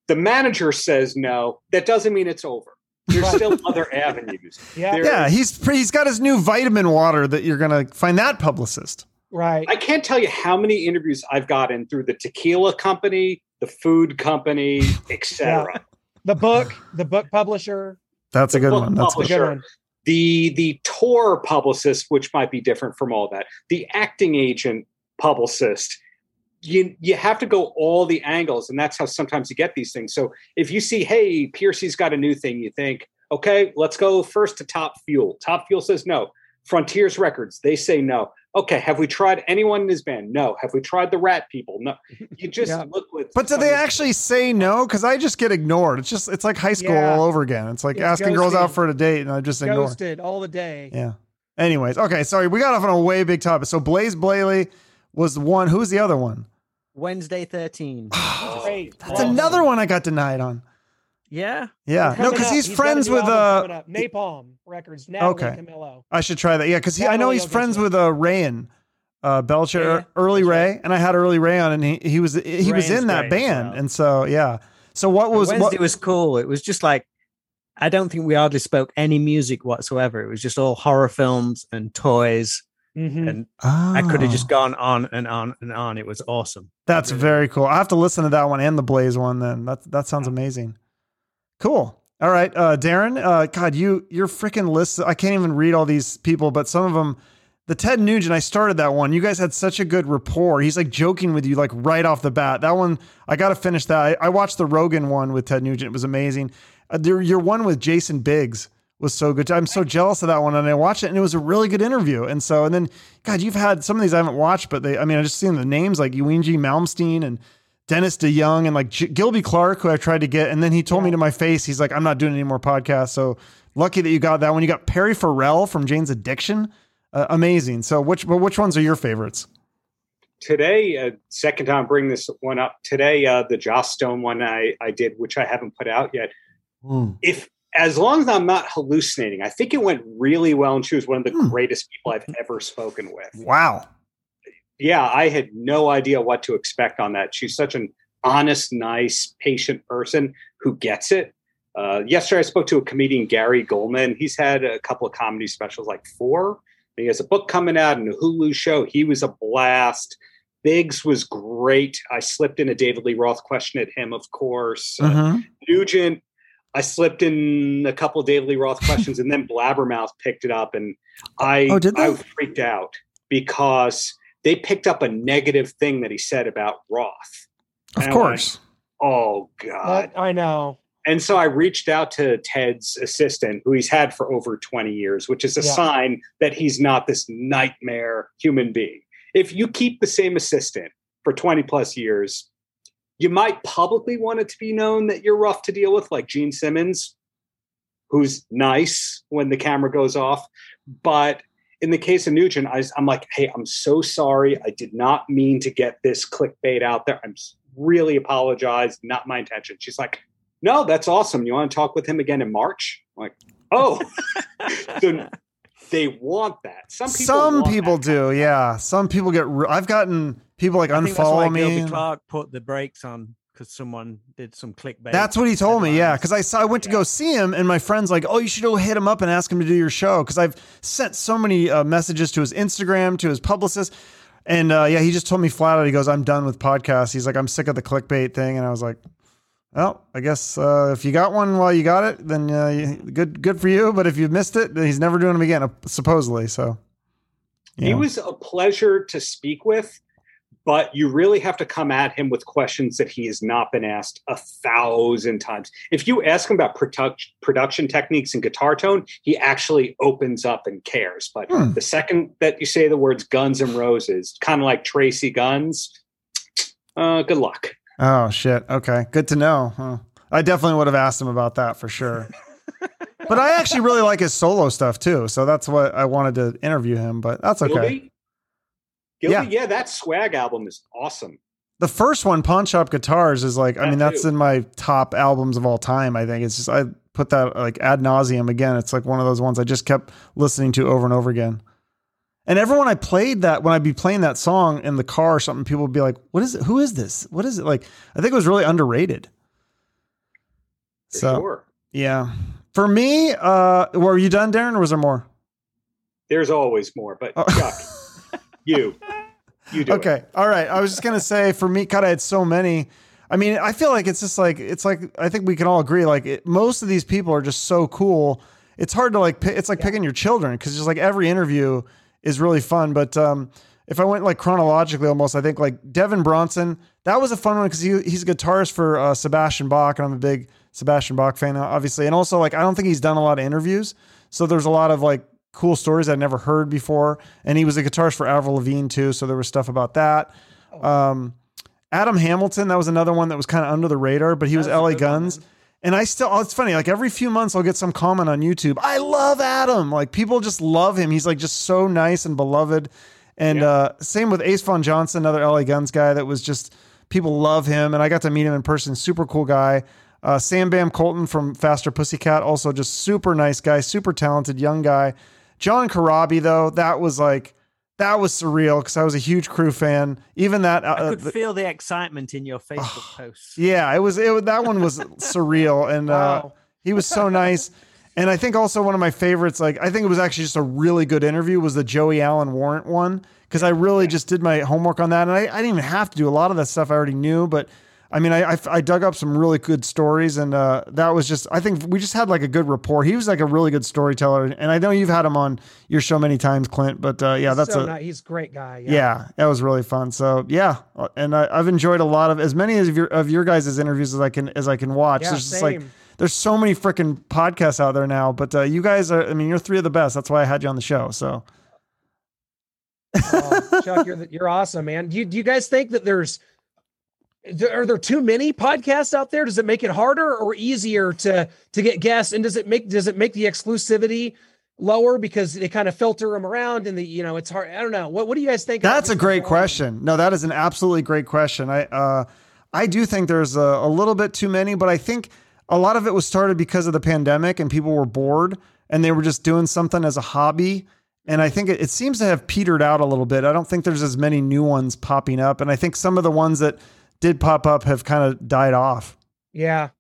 The manager says no. That doesn't mean it's over. There's still other avenues. Yeah, There- Yeah, he's he's got his new vitamin water that you're gonna find that publicist. right. I can't tell you how many interviews I've gotten through the tequila company, the food company, etc. the book, the book publisher. That's a good one. That's The good. good one. the the tour publicist, which might be different from all that, the acting agent publicist. You you have to go all the angles, and that's how sometimes you get these things. So if you see, hey, Pearcy's got a new thing, you think, okay, let's go first to Top Fuel. Top Fuel says no. Frontiers Records, they say no. Okay, have we tried anyone in his band? No. Have we tried the Ratt People? No. You just Yeah. look with. But do they of actually say no? Because I just get ignored. It's just it's like high school Yeah. all over again. It's like It's asking girls out for a date, and I just ignore. Ghosted all the day. Yeah. Anyways, okay, sorry, we got off on a way big topic. So Blaze Bayley was the one. Who's the other one? Wednesday 13. Great. That's Awesome. another one I got denied on. yeah. Yeah, no, because up. he's, friends with album uh. Napalm Records. Natalie Okay. Camillo. I should try that. Yeah, because I know he's friends with uh Rayan, uh Belcher, Yeah, yeah. Early That's Ray, and I had Early Ray on, and he he was he was in that great band, well. and so yeah. So what was Wednesday what, was cool. It was just like, I don't think we hardly spoke any music whatsoever. It was just all horror films and toys. Mhm. And I could have Oh. just gone on and on and on. It was awesome. That's Really. very cool. I have to listen to that one and the Blaze one. Then that that sounds amazing. Cool. All right, uh, Darren. Uh, God, you your freaking list. I can't even read all these people, but some of them. The Ted Nugent. I started that one. You guys had such a good rapport. He's like joking with you like right off the bat. That one. I got to finish that. I, I watched the Rogan one with Ted Nugent. It was amazing. Uh, your, your one with Jason Biggs was so good. I'm so jealous of that one, and I watched it, and it was a really good interview. And so, and then, God, you've had some of these I haven't watched, but they. I mean, I just seen the names like Yngwie Malmsteen and Dennis DeYoung and like G- Gilby Clarke, who I tried to get, and then he told me to my face, he's like, I'm not doing any more podcasts. So lucky that you got that one. You got Perry Farrell from Jane's Addiction, uh, amazing. So which, but which ones are your favorites? today, uh, second time bring this one up today. Uh, the Joss Stone one I I did, which I haven't put out yet. If as long as I'm not hallucinating, I think it went really well, and she was one of the Hmm. greatest people I've ever spoken with. Wow. yeah, I had no idea what to expect on that. She's such an honest, nice, patient person who gets it. Uh, yesterday, I spoke to a comedian, Gary Gulman. He's had a couple of comedy specials, like four. He has a book coming out and a Hulu show. He was a blast. Biggs was great. I slipped in a David Lee Roth question at him, of course. Uh, Mhm. Nugent, I slipped in a couple of David Lee Roth questions, and then Blabbermouth picked it up, and I Oh, did? I freaked out because they picked up a negative thing that he said about Roth. Of And I course. Oh God! That- I know. And so I reached out to Ted's assistant, who he's had for over 20 years, which is a Yeah. sign that he's not this nightmare human being. If you keep the same assistant for 20 plus years, you might publicly want it to be known that you're rough to deal with, like Gene Simmons, who's nice when the camera goes off. But in the case of Nugent, I, am like, hey, I'm so sorry. I did not mean to get this clickbait out there. I'm really apologize. Not my intention. She's like, no, that's awesome. You want to talk with him again in March? I'm like, oh, so they want that. Some people, some people do. Yeah, some people get. Re- I've gotten people like I think that's why unfollow me. Gilby Clarke put the brakes on because someone did some clickbait. That's what he told me. Yeah, because I saw I went to go see him, and my friend's like, "Oh, you should go hit him up and ask him to do your show." Because I've sent so many uh, messages to his Instagram, to his publicist, and uh, yeah, he just told me flat out. He goes, "I'm done with podcasts." He's like, "I'm sick of the clickbait thing," and I was like. Well, I guess uh, if you got one while you got it, then uh, you- good, good for you. But if you missed it, he's never doing them again, uh, supposedly. So, He yeah. was a pleasure to speak with, but you really have to come at him with questions that he has not been asked a thousand times. If you ask him about product, production techniques and guitar tone, he actually opens up and cares. But Hmm. the second that you say the words Guns and Roses, kind of like Tracii Guns, uh, good luck. Oh shit. Okay. Good to know. Huh. I definitely would have asked him about that for sure. but I actually really like his solo stuff too. So that's what I wanted to interview him, but that's okay. Gilby? Gilby, Yeah. yeah. that swag album is awesome. The first one, Pawn Shop Guitars, is like, I That mean, that's in my top albums of all time. I think it's just, I put that like ad nauseum again. It's like one of those ones I just kept listening to over and over again. And everyone I played that, when I'd be playing that song in the car or something, people would be like, what is it? Who is this? What is it? Like, I think it was really underrated. For so, sure. Yeah. For me, uh, were you done, Darren, or was there more? There's always more, but Oh. Chuck, you, you do. it. Okay. All right. I was just gonna say for me, God, I had so many. I mean, I feel like it's just like it's like I think we can all agree. Like it, most of these people are just so cool. It's hard to like. pi- It's like picking your children because just like every interview is really fun. But um, if I went like chronologically, almost, I think like Devin Bronson. That was a fun one because he he's a guitarist for uh, Sebastian Bach, and I'm a big Sebastian Bach fan, obviously. And also like I don't think he's done a lot of interviews, so there's a lot of like cool stories I'd never heard before. And he was a guitarist for Avril Lavigne too, so there was stuff about that. Um, Adam Hamilton, that was another one that was kind of under the radar, but he was a LA one, Guns. man. And I still, oh, it's funny. Like every few months, I'll get some comment on YouTube. I love Adam. Like people just love him. He's like just so nice and beloved. And Yeah. uh, same with Ace Von Johnson, another LA Guns guy that was just people love him. And I got to meet him in person. Super cool guy. Uh, Sam Bam Koltun from Faster Pussycat, also just super nice guy, super talented young guy. John Corabi though, that was like that was surreal because I was a huge Crue fan. Even that, uh, I could the- feel the excitement in your Facebook posts. yeah, it was. It that one was surreal, and uh, he was so nice. And I think also one of my favorites, like I think it was actually just a really good interview, was the Joey Allen Warrant one because I really just did my homework on that, and I, I didn't even have to do a lot of that stuff I already knew, but. I mean, I, I, I dug up some really good stories, and uh, that was just. I think we just had like a good rapport. He was like a really good storyteller, and I know you've had him on your show many times, Clint. But uh, yeah, that's so a nice. he's a great guy. yeah. that was really fun. So yeah, uh, and I, I've enjoyed a lot of as many of your of your guys' interviews as I can as I can watch. Yeah, There's just like there's so many freaking podcasts out there now, but uh, you guys are. I mean, you're three of the best. That's why I had you on the show. So Oh, Chuck, you're the- you're awesome, man. Do you do you guys think that there's there- are there too many podcasts out there? Does it make it harder or easier to to get guests? And does it make does it make the exclusivity lower because they kind of filter them around and the you know it's hard. I don't know. What what do you guys think? that's a great question. No, that is an absolutely great question. I uh, I do think there's a, a little bit too many, but I think a lot of it was started because of the pandemic and people were bored and they were just doing something as a hobby. And I think it, it seems to have petered out a little bit. I don't think there's as many new ones popping up. And I think some of the ones that did pop up have kind of died off. Yeah,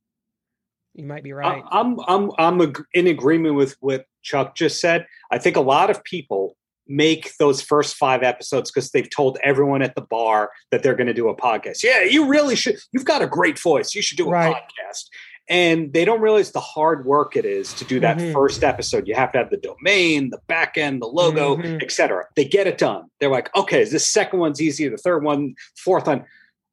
you might be right. I- I'm I'm I'm ag- in agreement with what Chuck just said. I think a lot of people make those first five episodes because they've told everyone at the bar that they're going to do a podcast. Yeah, you really should. You've got a great voice. You should do a Right. podcast. And they don't realize the hard work it is to do that Mhm. first episode. You have to have the domain, the back end, the logo, Mhm. etc. They get it done. They're like, okay, this second one's easier. The third one, fourth one.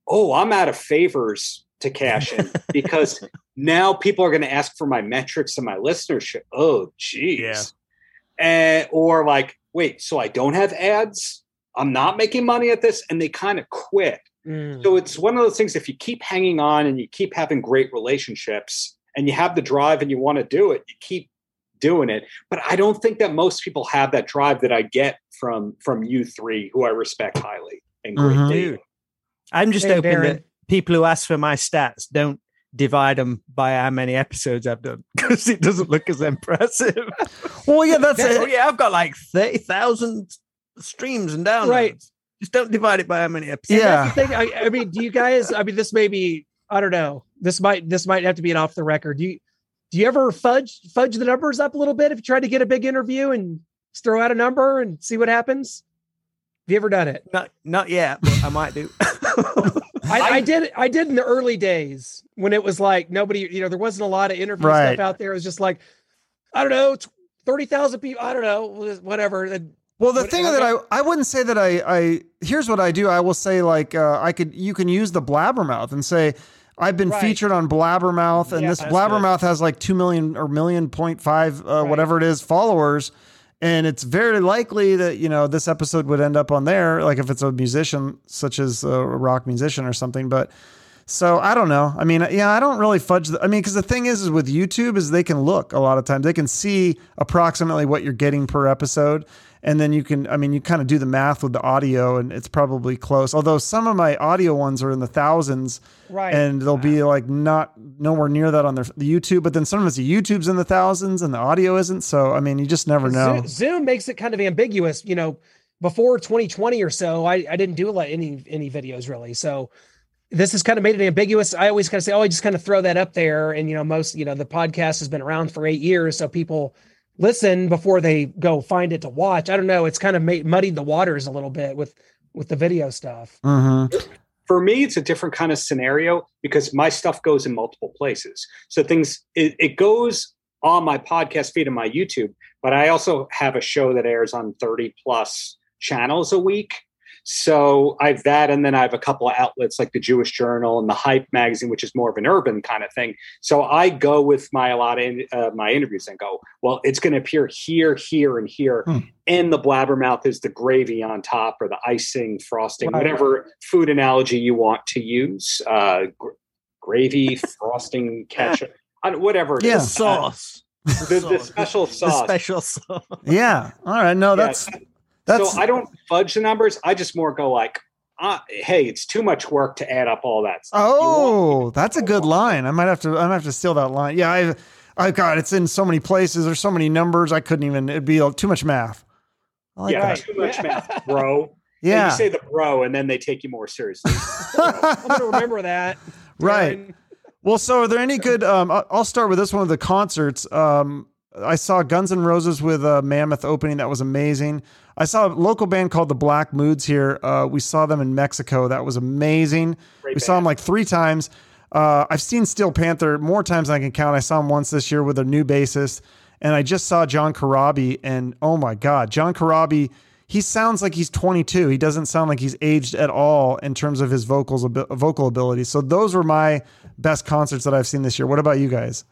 Oh, I'm out of favors to cash in because now people are going to ask for my metrics and my listenership. Oh, geez. Yeah. And, or like, wait, so I don't have ads? I'm not making money at this? And they kind of quit. Mm. So it's one of those things. If you keep hanging on and you keep having great relationships and you have the drive and you want to do it, you keep doing it. But I don't think that most people have that drive that I get from from you three, who I respect highly and Mhm. greatly. Dude, I'm just Hey, hoping Darren. that people who ask for my stats don't divide them by how many episodes I've done because it doesn't look as impressive. Well, yeah, that's oh it. yeah, I've got like thirty thousand streams and downloads. Right. Just don't divide it by how many episodes. Yeah. thing. I, I mean, do you guys? I mean, this may be. I don't know. This might. This might have to be an off the record. Do you? Do you ever fudge fudge the numbers up a little bit if you try to get a big interview and just throw out a number and see what happens? Have you ever done it? Not not yet, but I might do. I, I did. I did in the early days when it was like nobody. You know, there wasn't a lot of interview Right. stuff out there. It was just like, I don't know, thirty thousand people. I don't know, whatever. Well, the What- thing that I I wouldn't say that I I here's what I do. I will say like uh, I could you can use the Blabbermouth and say I've been Right. featured on Blabbermouth and Yeah, this Blabbermouth has like two million or million point five uh, Right. whatever it is followers. And it's very likely that you know this episode would end up on there, like if it's a musician such as a rock musician or something. But so I don't know. I mean, yeah, I don't really fudge. The, I mean, because the thing is, is with YouTube is they can look a lot of times. They can see approximately what you're getting per episode, and then you can. I mean, you kind of do the math with the audio, and it's probably close. Although some of my audio ones are in the thousands, right. and they'll be like not nowhere near that on their the YouTube. But then sometimes the YouTube's in the thousands, and the audio isn't. So I mean, you just never know. Zoom, Zoom makes it kind of ambiguous. You know, before 2020 or so, I, I didn't do a lot any any videos really. So this has kind of made it ambiguous. I always kind of say, oh, I just kind of throw that up there. And you know, most you know the podcast has been around for eight years, so people listen before they go find it to watch. I don't know. It's kind of made, muddied the waters a little bit with with the video stuff. hmm For me, it's a different kind of scenario because my stuff goes in multiple places. So things it, it goes on my podcast feed and my YouTube, but I also have a show that airs on 30 plus channels a week. So I have that, and then I have a couple of outlets like the Jewish Journal and the Hype magazine, which is more of an urban kind of thing. So I go with my a lot of uh, my interviews and go, well, it's going to appear here, here, and here, Hmm. and the blabbermouth is the gravy on top or the icing, frosting, Right. whatever food analogy you want to use. Uh, gr- gravy, frosting, ketchup, I whatever. it Yeah. is. sauce. Uh, the, the Sauce. special The sauce. special sauce. Yeah. All right. No, Yeah, that's that's. so I don't fudge the numbers. I just more go like, uh, hey, it's too much work to add up all that stuff. Oh, that's a good line. I might have to. I might have to steal that line. Yeah, I, I got it's in so many places. There's so many numbers. I couldn't even. It'd be too much math. I like yeah, that. too much math, bro. And Yeah, you say the bro, and then they take you more seriously. I'm gonna remember that. right. Darren. Well, so are there any good? Um, I- I'll start with this one of the concerts. Um, I saw Guns N' Roses with a Mammoth opening. That was amazing. I saw a local band called the Black Moods here. Uh, we saw them in Mexico. That was amazing. Great we saw them like three times. Uh, I've seen Steel Panther more times than I can count. I saw him once this year with a new bassist, and I just saw John Corabi, and oh my God, John Corabi. He sounds like he's 22. He doesn't sound like he's aged at all in terms of his vocals vocal ability. So those were my best concerts that I've seen this year. What about you guys?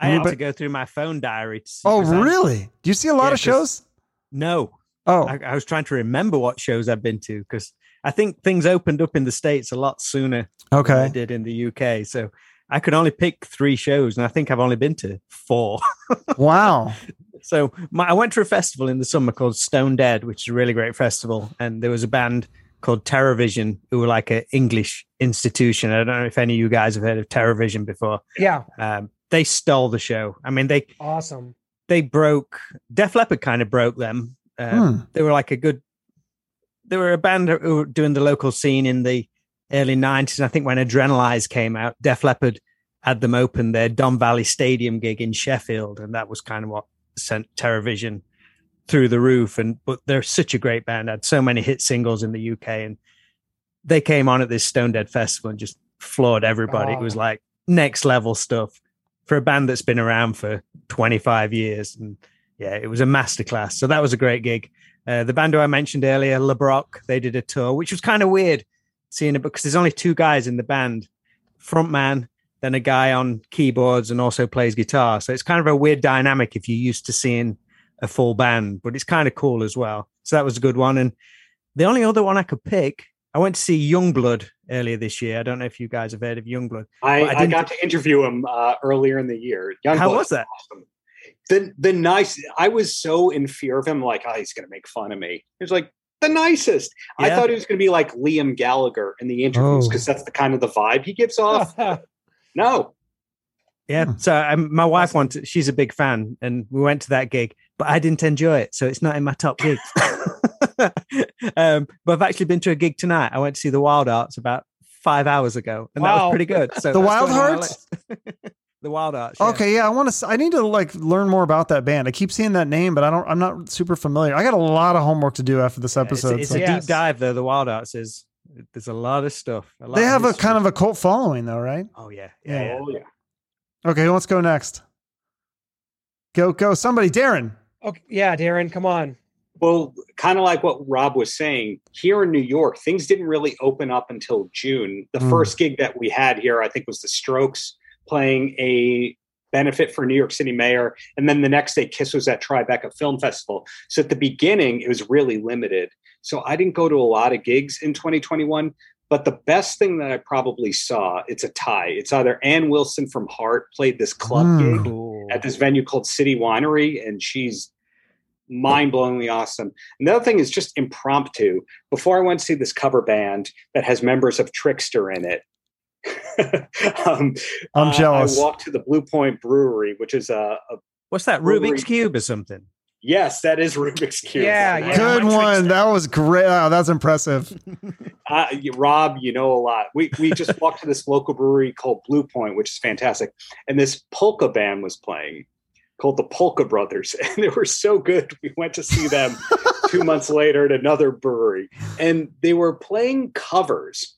I had Anybody- to go through my phone diary. To see, Oh, I- really? Do you see a lot Yeah, of shows? No, Oh, I, I was trying to remember what shows I've been to because I think things opened up in the states a lot sooner than they okay. did in the UK. So I could only pick three shows, and I think I've only been to four. Wow. So my, I went to a festival in the summer called Stone Dead, which is a really great festival, and there was a band called TerrorVision who were like an English institution. I don't know if any of you guys have heard of TerrorVision before. Yeah, Um, they stole the show. I mean, they awesome. they broke. Def Leppard kind of broke them. Um, Hmm. They were like a good. They were a band who were doing the local scene in the early '90s. I think when Adrenalize came out, Def Leppard had them open their Don Valley Stadium gig in Sheffield, and that was kind of what sent TerrorVision through the roof. And but they're such a great band. Had so many hit singles in the UK, and they came on at this Stone Dead festival and just floored everybody. It was Oh. like next level stuff for a band that's been around for 25 years. And yeah, it was a masterclass. So that was a great gig. Uh, the band who I mentioned earlier, LeBrock, they did a tour, which was kind of weird seeing it because there's only two guys in the band frontman, then a guy on keyboards and also plays guitar. So it's kind of a weird dynamic if you're used to seeing a full band, but it's kind of cool as well. So that was a good one. And the only other one I could pick I went to see Yungblud earlier this year. I don't know if you guys have heard of Yungblud. I, I I, got to interview him uh, earlier in the year. Young How was that? Awesome. The the nice. I was so in fear of him. Like, oh, he's going to make fun of me. He was like the nicest. I thought he was going to be like Liam Gallagher in the interviews Oh. because that's the kind of the vibe he gives off. no, Yeah. Hmm. So um, my wife wanted, she's a big fan, and we went to that gig, but I didn't enjoy it. So it's not in my top gigs. um, but I've actually been to a gig tonight. I went to see the Wild Arts about five hours ago, and that was pretty good. So The Wild going Hearts? the Wild Arts. yeah. Okay, yeah, I want to. I need to like learn more about that band. I keep seeing that name, but I don't. I'm not super familiar. I got a lot of homework to do after this Yeah, it's, episode. it's so- a Yes. deep dive, though. The Wild Arts is. There's a lot of stuff. A lot they have a kind of a cult following, though, right? Oh yeah, yeah. yeah. Oh, yeah. Okay, who wants to go next? Go, go, somebody, Darren. okay, yeah, Darren, come on. Well, kind of like what Rob was saying, here in New York, things didn't really open up until June. The Mm. first gig that we had here, I think, was the Strokes playing a benefit for New York City mayor. And then the next day, Kiss was at Tribeca Film Festival. So at the beginning, it was really limited. So I didn't go to a lot of gigs in 2021. But the best thing that I probably saw, it's a tie. It's either Ann Wilson from Heart played this club Mm. gig at this venue called City Winery, and she's mind-blowingly awesome. And the other thing is just impromptu. Before I went to see this cover band that has members of Trixter in it, um, I'm uh, jealous. I walked to the Blue Point Brewery, which is a, a What's that? Brewery. Rubik's cube or something? yes, that is Rubik's cube. Yeah, yeah. Good I'm one. That was great. Wow, that's impressive. Uh, you- Rob, you know a lot. We we just walked to this local brewery called Blue Point, which is fantastic, and this polka band was playing called the Polka Brothers, and they were so good. We went to see them two months later at another brewery, and they were playing covers,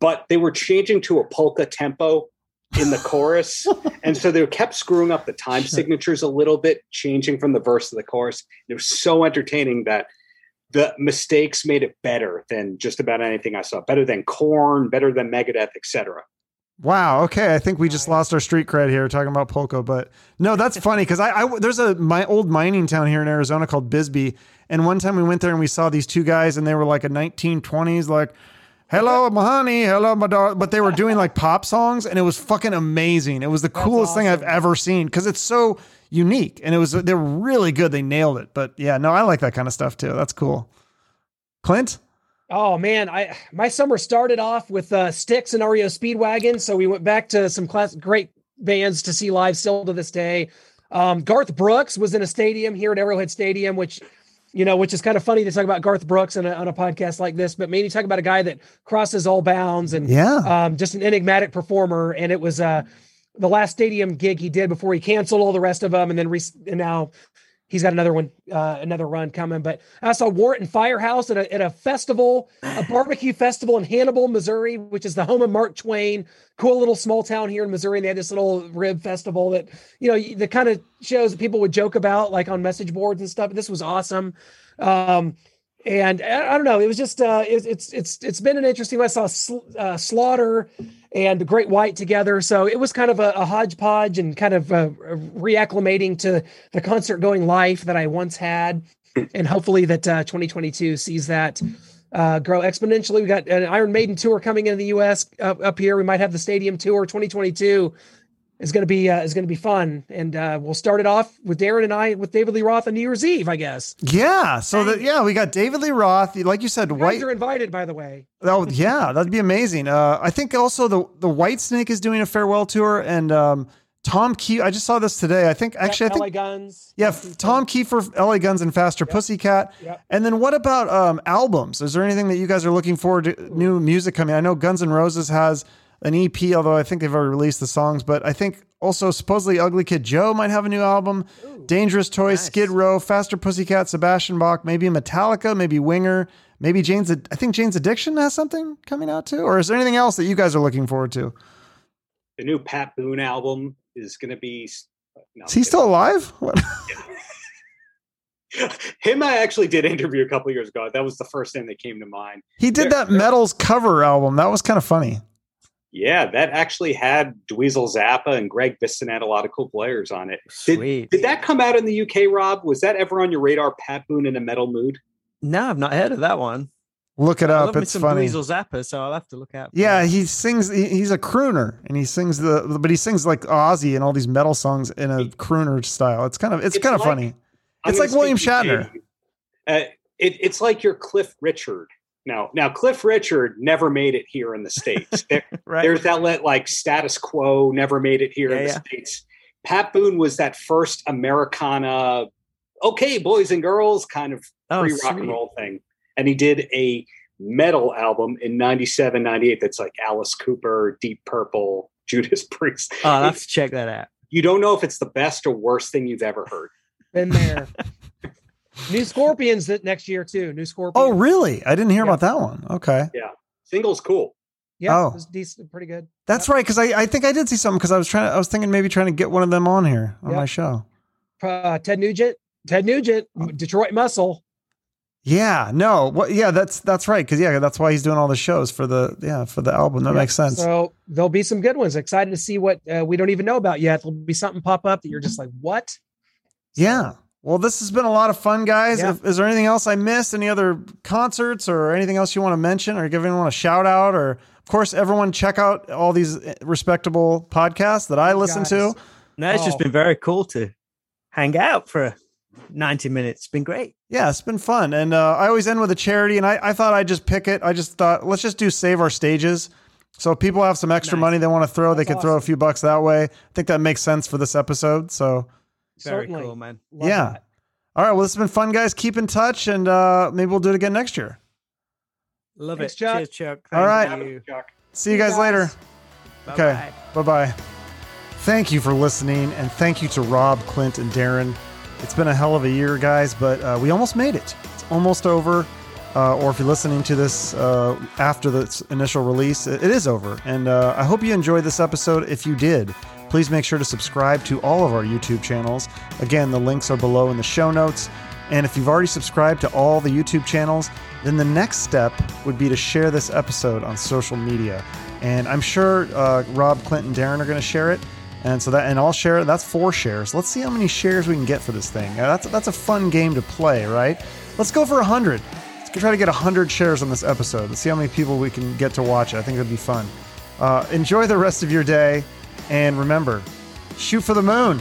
but they were changing to a polka tempo in the chorus, and so they kept screwing up the time Sure. signatures a little bit, changing from the verse to the chorus. It was so entertaining that the mistakes made it better than just about anything I saw. Better than Korn, better than Megadeth, etc. Wow. Okay. I think we just lost our street cred here talking about polka, but no, that's funny because I, I there's a my old mining town here in Arizona called Bisbee, and one time we went there and we saw these two guys and they were like a 1920s like. Hello, my honey. Hello, my dog. But they were doing like pop songs, and it was fucking amazing. It was the That's coolest thing I've ever seen because it's so unique, and it was they're really good. They nailed it. But yeah, no, I like that kind of stuff too. That's cool. Clint, Oh man, I my summer started off with uh, Styx and REO Speedwagon, so we went back to some class great bands to see live still to this day. Um, Garth Brooks was in a stadium here at Arrowhead Stadium, which you know, which is kind of funny to talk about Garth Brooks on a, on a podcast like this, but maybe talk about a guy that crosses all bounds and yeah, um, just an enigmatic performer. And it was uh, the last stadium gig he did before he canceled all the rest of them, and then re- and now he's got another one, uh, another run coming. But I saw Warrant and Firehouse at a, at a festival, a barbecue festival in Hannibal, Missouri, which is the home of Mark Twain. Cool little small town here in Missouri. And they had this little rib festival that, you know, the kind of shows that people would joke about, like on message boards and stuff. This was awesome. Um, and I, I don't know. It was just uh, it, it's it's it's been an interesting. I saw Sl- uh, Slaughter and the Great White together, so it was kind of a, a hodgepodge and kind of uh, reacclimating to the concert going life that I once had, and hopefully that uh, 2022 sees that uh, grow exponentially. We got an Iron Maiden tour coming into the U.S. up, up here. We might have the stadium tour 2022 is going to be uh, is going to be fun, and uh, we'll start it off with Darren and I with David Lee Roth on New Year's Eve, I guess. yeah. So that yeah, we got David Lee Roth, like you said, You white. are invited, by the way. Oh yeah, that'd be amazing. Uh, I think also the the Whitesnake is doing a farewell tour, and um, Tom Key. I just saw this today. I think actually, I LA think Guns. yeah, Tom Keifer, L.A. Guns, and Faster Pussycat. Yep. And then what about um, albums? Is there anything that you guys are looking forward to? New music coming? I know Guns N' Roses has an EP, although I think they've already released the songs. But I think also supposedly Ugly Kid Joe might have a new album. Dangerous Toys, nice. Skid Row, Faster Pussycat, Sebastian Bach, maybe Metallica, maybe Winger, maybe Jane's. I think Jane's Addiction has something coming out too. Or is there anything else that you guys are looking forward to? The new Pat Boone album is going to be. No, Is he still alive? What? Him, I actually did interview a couple years ago. That was the first thing that came to mind. He did that Metals cover album. That was kind of funny. Yeah, that actually had Dweezil Zappa and Greg Bisson had a lot of cool players on it. Did, Sweet. did that come out in the UK, Rob? Was that ever on your radar? Pat Boone in a metal mood? No, I've not heard of that one. Look it I up. love me It's some funny. Dweezil Zappa, so I'll have to look out. Yeah, that. he sings. He, he's a crooner, and he sings the. But he sings like Ozzy and all these metal songs in a crooner style. It's kind of. It's, It's kind of like- funny. I'm It's like William Shatner. Dave. Uh, it, it's like your Cliff Richard. Now, now Cliff Richard never made it here in the states. There, right. There's that let like status quo never made it here in the yeah. states. Pat Boone was that first Americana, okay, boys and girls kind of oh, pre rock and roll thing. And he did a metal album in 97, 98 that's like Alice Cooper, Deep Purple, Judas Priest. Oh, I'll have check that out. you don't know if it's the best or worst thing you've ever heard. Been there. New Scorpions that next year too. New Scorpions. Oh, really? I didn't hear Yeah. about that one. Okay, Yeah. Single's cool. Yeah, Oh. it was decent, pretty good. that's right. Because I, I think I did see something. Because I was trying. I was thinking maybe trying to get one of them on here on Yeah. my show. Uh, Ted Nugent. Ted Nugent, Detroit Muscle. Yeah. No. What? Yeah. That's that's right. Because yeah, that's why he's doing all the shows for the yeah for the album. That Yeah, makes sense. So there'll be some good ones. Excited to see what uh, we don't even know about yet. There'll be something pop up that you're just like, what? Yeah. Well, this has been a lot of fun, guys. Yeah. If, is there anything else I missed? Any other concerts or anything else you want to mention or give anyone a shout out? Or, of course, everyone check out all these eh, respectable podcasts that I listen to. Guys. No, it's just Oh. been very cool to hang out for 90 minutes. It's been great. Yeah, it's been fun. And uh, I always end with a charity, and I, I thought I'd just pick it. I just thought, let's just do Save Our Stages. So if people have some extra Nice. money they want to throw, they That's can throw a few bucks that way. I think that makes sense for this episode. So, Very Certainly. cool, man. Love yeah. that. all right. Well, this has been fun, guys. Keep in touch, and uh, maybe we'll do it again next year. Love Thanks, it. Chuck. Cheers, Chuck. All right. You. See you guys later. Okay. Bye-bye. Bye bye. Thank you for listening, and thank you to Rob, Clint, and Darren. It's been a hell of a year, guys, but uh, we almost made it. It's almost over. Uh, or if you're listening to this uh, after the initial release, it, it is over. And uh, I hope you enjoyed this episode. If you did, please make sure to subscribe to all of our YouTube channels. Again, the links are below in the show notes. And if you've already subscribed to all the YouTube channels, then the next step would be to share this episode on social media. And I'm sure uh, Rob, Clint, and Darren are going to share it. And so that, and I'll share it. That's four shares. Let's see how many shares we can get for this thing. That's that's a fun game to play, right? Let's go for hundred. Let's try to get hundred shares on this episode. Let's see how many people we can get to watch it. I think it'd be fun. Uh, enjoy the rest of your day, and remember, shoot for the moon.